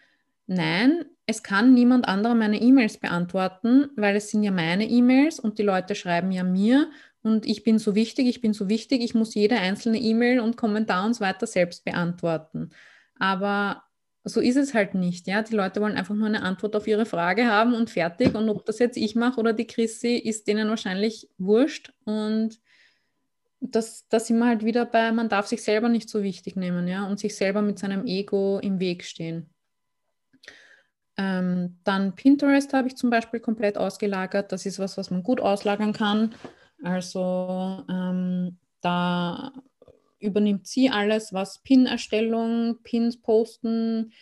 nein, es kann niemand anderer meine E-Mails beantworten, weil es sind ja meine E-Mails und die Leute schreiben ja mir und ich bin so wichtig, ich bin so wichtig, ich muss jede einzelne E-Mail und Kommentar und so weiter selbst beantworten. Aber so ist es halt nicht. Ja? Die Leute wollen einfach nur eine Antwort auf ihre Frage haben und fertig. Und ob das jetzt ich mache oder die Chrissy, ist denen wahrscheinlich wurscht. Und das, das sind wir halt wieder bei, man darf sich selber nicht so wichtig nehmen, ja, und sich selber mit seinem Ego im Weg stehen. Ähm, dann Pinterest habe ich zum Beispiel komplett ausgelagert. Das ist was, was man gut auslagern kann. Also ähm, da übernimmt sie alles, was Pin-Erstellung, Pins posten,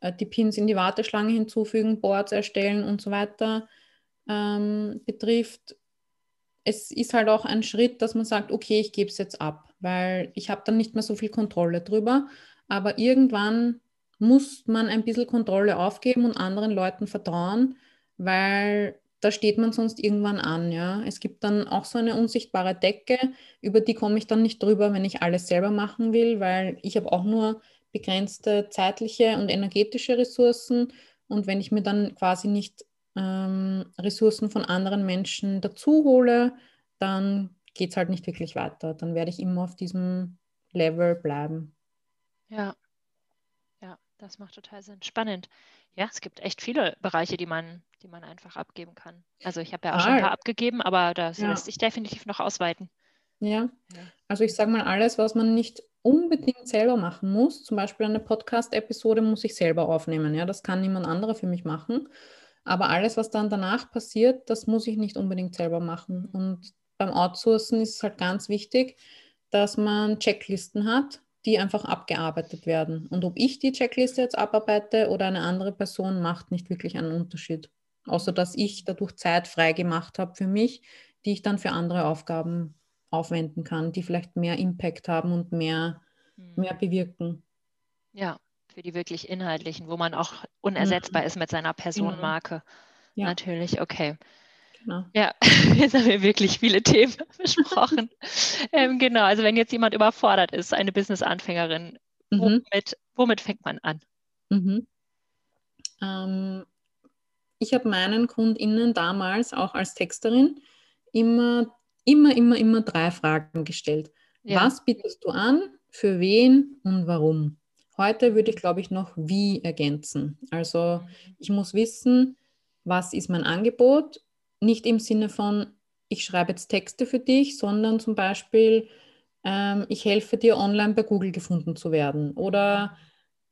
äh, die Pins in die Warteschlange hinzufügen, Boards erstellen und so weiter ähm, betrifft. Es ist halt auch ein Schritt, dass man sagt, okay, ich gebe es jetzt ab, weil ich habe dann nicht mehr so viel Kontrolle drüber. Aber irgendwann muss man ein bisschen Kontrolle aufgeben und anderen Leuten vertrauen, weil da steht man sonst irgendwann an. Ja? Es gibt dann auch so eine unsichtbare Decke, über die komme ich dann nicht drüber, wenn ich alles selber machen will, weil ich habe auch nur begrenzte zeitliche und energetische Ressourcen. Und wenn ich mir dann quasi nicht ähm, Ressourcen von anderen Menschen dazu hole, dann geht es halt nicht wirklich weiter. Dann werde ich immer auf diesem Level bleiben. Ja, das macht total Sinn. Spannend. Ja, es gibt echt viele Bereiche, die man, die man einfach abgeben kann. Also ich habe ja auch schon ein paar abgegeben, aber das ja. lässt sich definitiv noch ausweiten. Ja, also ich sage mal, alles, was man nicht unbedingt selber machen muss, zum Beispiel eine Podcast-Episode muss ich selber aufnehmen. Ja, das kann niemand anderer für mich machen. Aber alles, was dann danach passiert, das muss ich nicht unbedingt selber machen. Und beim Outsourcen ist es halt ganz wichtig, dass man Checklisten hat, die einfach abgearbeitet werden. Und ob ich die Checkliste jetzt abarbeite oder eine andere Person, macht nicht wirklich einen Unterschied. Außer dass ich dadurch Zeit frei gemacht habe für mich, die ich dann für andere Aufgaben aufwenden kann, die vielleicht mehr Impact haben und mehr, mhm. mehr bewirken. Ja, für die wirklich inhaltlichen, wo man auch unersetzbar mhm. ist mit seiner Personenmarke. Ja. Natürlich, okay. Genau. Ja, jetzt haben wir wirklich viele Themen besprochen. ähm, genau, also wenn jetzt jemand überfordert ist, eine Business-Anfängerin, mhm. womit, womit, fängt man an? Mhm. Ähm, ich habe meinen KundInnen damals auch als Texterin immer, immer, immer, immer drei Fragen gestellt. Ja. Was bietest du an, für wen und warum? Heute würde ich, glaube ich, noch wie ergänzen. Also mhm. ich muss wissen, was ist mein Angebot nicht im Sinne von, ich schreibe jetzt Texte für dich, sondern zum Beispiel, ähm, ich helfe dir online bei Google gefunden zu werden. Oder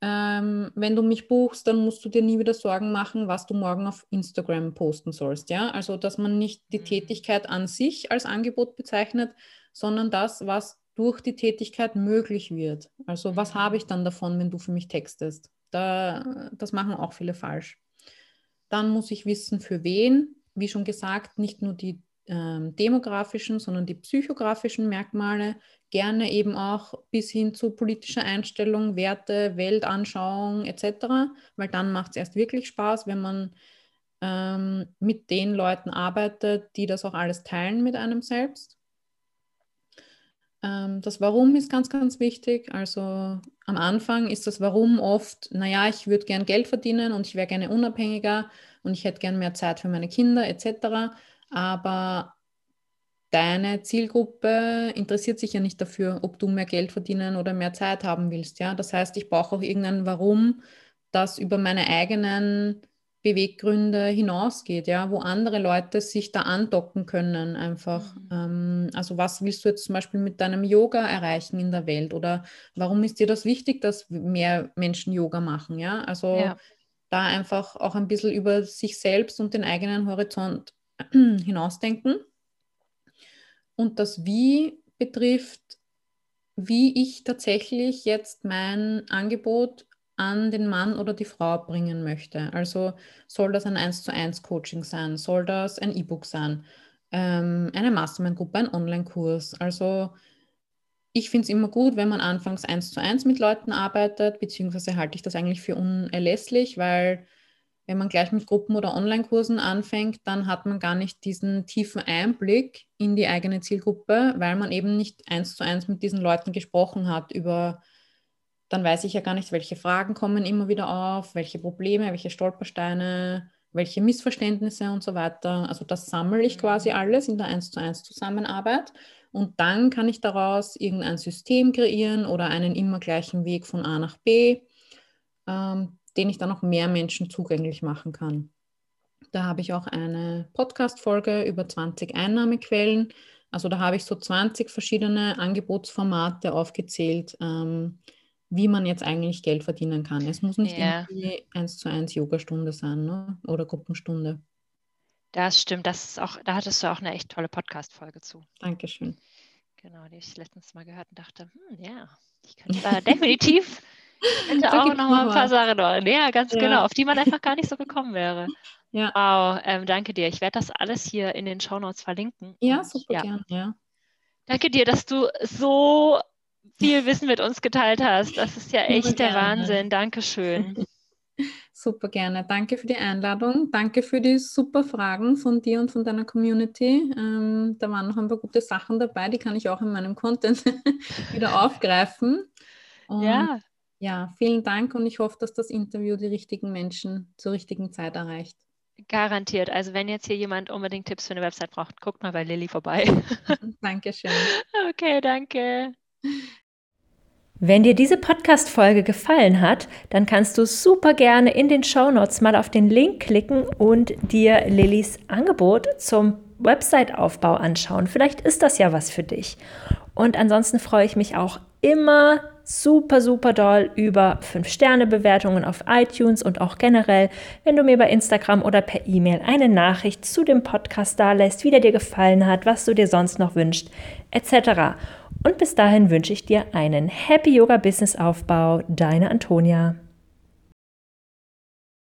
ähm, wenn du mich buchst, dann musst du dir nie wieder Sorgen machen, was du morgen auf Instagram posten sollst. Ja? Also, dass man nicht die mhm. Tätigkeit an sich als Angebot bezeichnet, sondern das, was durch die Tätigkeit möglich wird. Also, was mhm. habe ich dann davon, wenn du für mich textest? Da, das machen auch viele falsch. Dann muss ich wissen, für wen wie schon gesagt, nicht nur die ähm, demografischen, sondern die psychografischen Merkmale, gerne eben auch bis hin zu politischer Einstellung, Werte, Weltanschauung etc., weil dann macht es erst wirklich Spaß, wenn man ähm, mit den Leuten arbeitet, die das auch alles teilen mit einem selbst. Ähm, das Warum ist ganz, ganz wichtig. Also am Anfang ist das Warum oft, naja, ich würde gern Geld verdienen und ich wäre gerne unabhängiger und ich hätte gern mehr Zeit für meine Kinder etc. Aber deine Zielgruppe interessiert sich ja nicht dafür, ob du mehr Geld verdienen oder mehr Zeit haben willst. Ja? Das heißt, ich brauche auch irgendein Warum, das über meine eigenen Beweggründe hinausgeht, ja, wo andere Leute sich da andocken können einfach. Mhm. Ähm, also was willst du jetzt zum Beispiel mit deinem Yoga erreichen in der Welt oder warum ist dir das wichtig, dass mehr Menschen Yoga machen, ja? Also ja. Da einfach auch ein bisschen über sich selbst und den eigenen Horizont hinausdenken. Und das Wie betrifft, wie ich tatsächlich jetzt mein Angebot an den Mann oder die Frau bringen möchte. Also soll das ein 1 zu 1 Coaching sein, soll das ein E-Book sein, ähm, eine Mastermind-Gruppe, ein Online-Kurs. Also ich finde es immer gut, wenn man anfangs 1 zu 1 mit Leuten arbeitet, beziehungsweise halte ich das eigentlich für unerlässlich, weil wenn man gleich mit Gruppen oder Online-Kursen anfängt, dann hat man gar nicht diesen tiefen Einblick in die eigene Zielgruppe, weil man eben nicht eins zu eins mit diesen Leuten gesprochen hat über dann weiß ich ja gar nicht, welche Fragen kommen immer wieder auf, welche Probleme, welche Stolpersteine, welche Missverständnisse und so weiter. Also das sammle ich quasi mhm. alles in der 1 zu 1 Zusammenarbeit und dann kann ich daraus irgendein System kreieren oder einen immer gleichen Weg von A nach B, ähm, den ich dann auch mehr Menschen zugänglich machen kann. Da habe ich auch eine Podcast-Folge über 20 Einnahmequellen Also da habe ich so 20 verschiedene Angebotsformate aufgezählt, ähm, wie man jetzt eigentlich Geld verdienen kann. Es muss nicht Ja. irgendwie eins zu eins Yogastunde sein ne? oder Gruppenstunde. Das stimmt, das ist auch, da hattest du auch eine echt tolle Podcast-Folge zu. Dankeschön. Genau, die ich letztens mal gehört und dachte, hm, ja, ich könnte da definitiv könnte auch noch mal ein paar. Sachen noch. Ja, ganz Ja. genau, auf die man einfach gar nicht so gekommen wäre. Ja, Wow, ähm, danke dir. Ich werde das alles hier in den Shownotes verlinken. ja super ja, gern. Ja. danke dir, dass du so viel Wissen mit uns geteilt hast. Das ist ja echt der gerne. Wahnsinn. Dankeschön. Super gerne. Danke für die Einladung. Danke für die super Fragen von dir und von deiner Community. Ähm, da waren noch ein paar gute Sachen dabei, die kann ich auch in meinem Content wieder aufgreifen. Und Ja, ja, vielen Dank und ich hoffe, dass das Interview die richtigen Menschen zur richtigen Zeit erreicht. garantiert. Also wenn jetzt hier jemand unbedingt Tipps für eine Website braucht, guckt mal bei Lilly vorbei. Dankeschön. Okay, danke. Wenn dir diese Podcast-Folge gefallen hat, dann kannst du super gerne in den Shownotes mal auf den Link klicken und dir Lillys Angebot zum Website-Aufbau anschauen. Vielleicht ist das ja was für dich. Und ansonsten freue ich mich auch immer super, super doll über 5-Sterne-Bewertungen auf iTunes und auch generell, wenn du mir bei Instagram oder per E-Mail eine Nachricht zu dem Podcast dalässt, wie der dir gefallen hat, was du dir sonst noch wünschst, etc. Und bis dahin wünsche ich dir einen Happy Yoga Business Aufbau. Deine Antonia.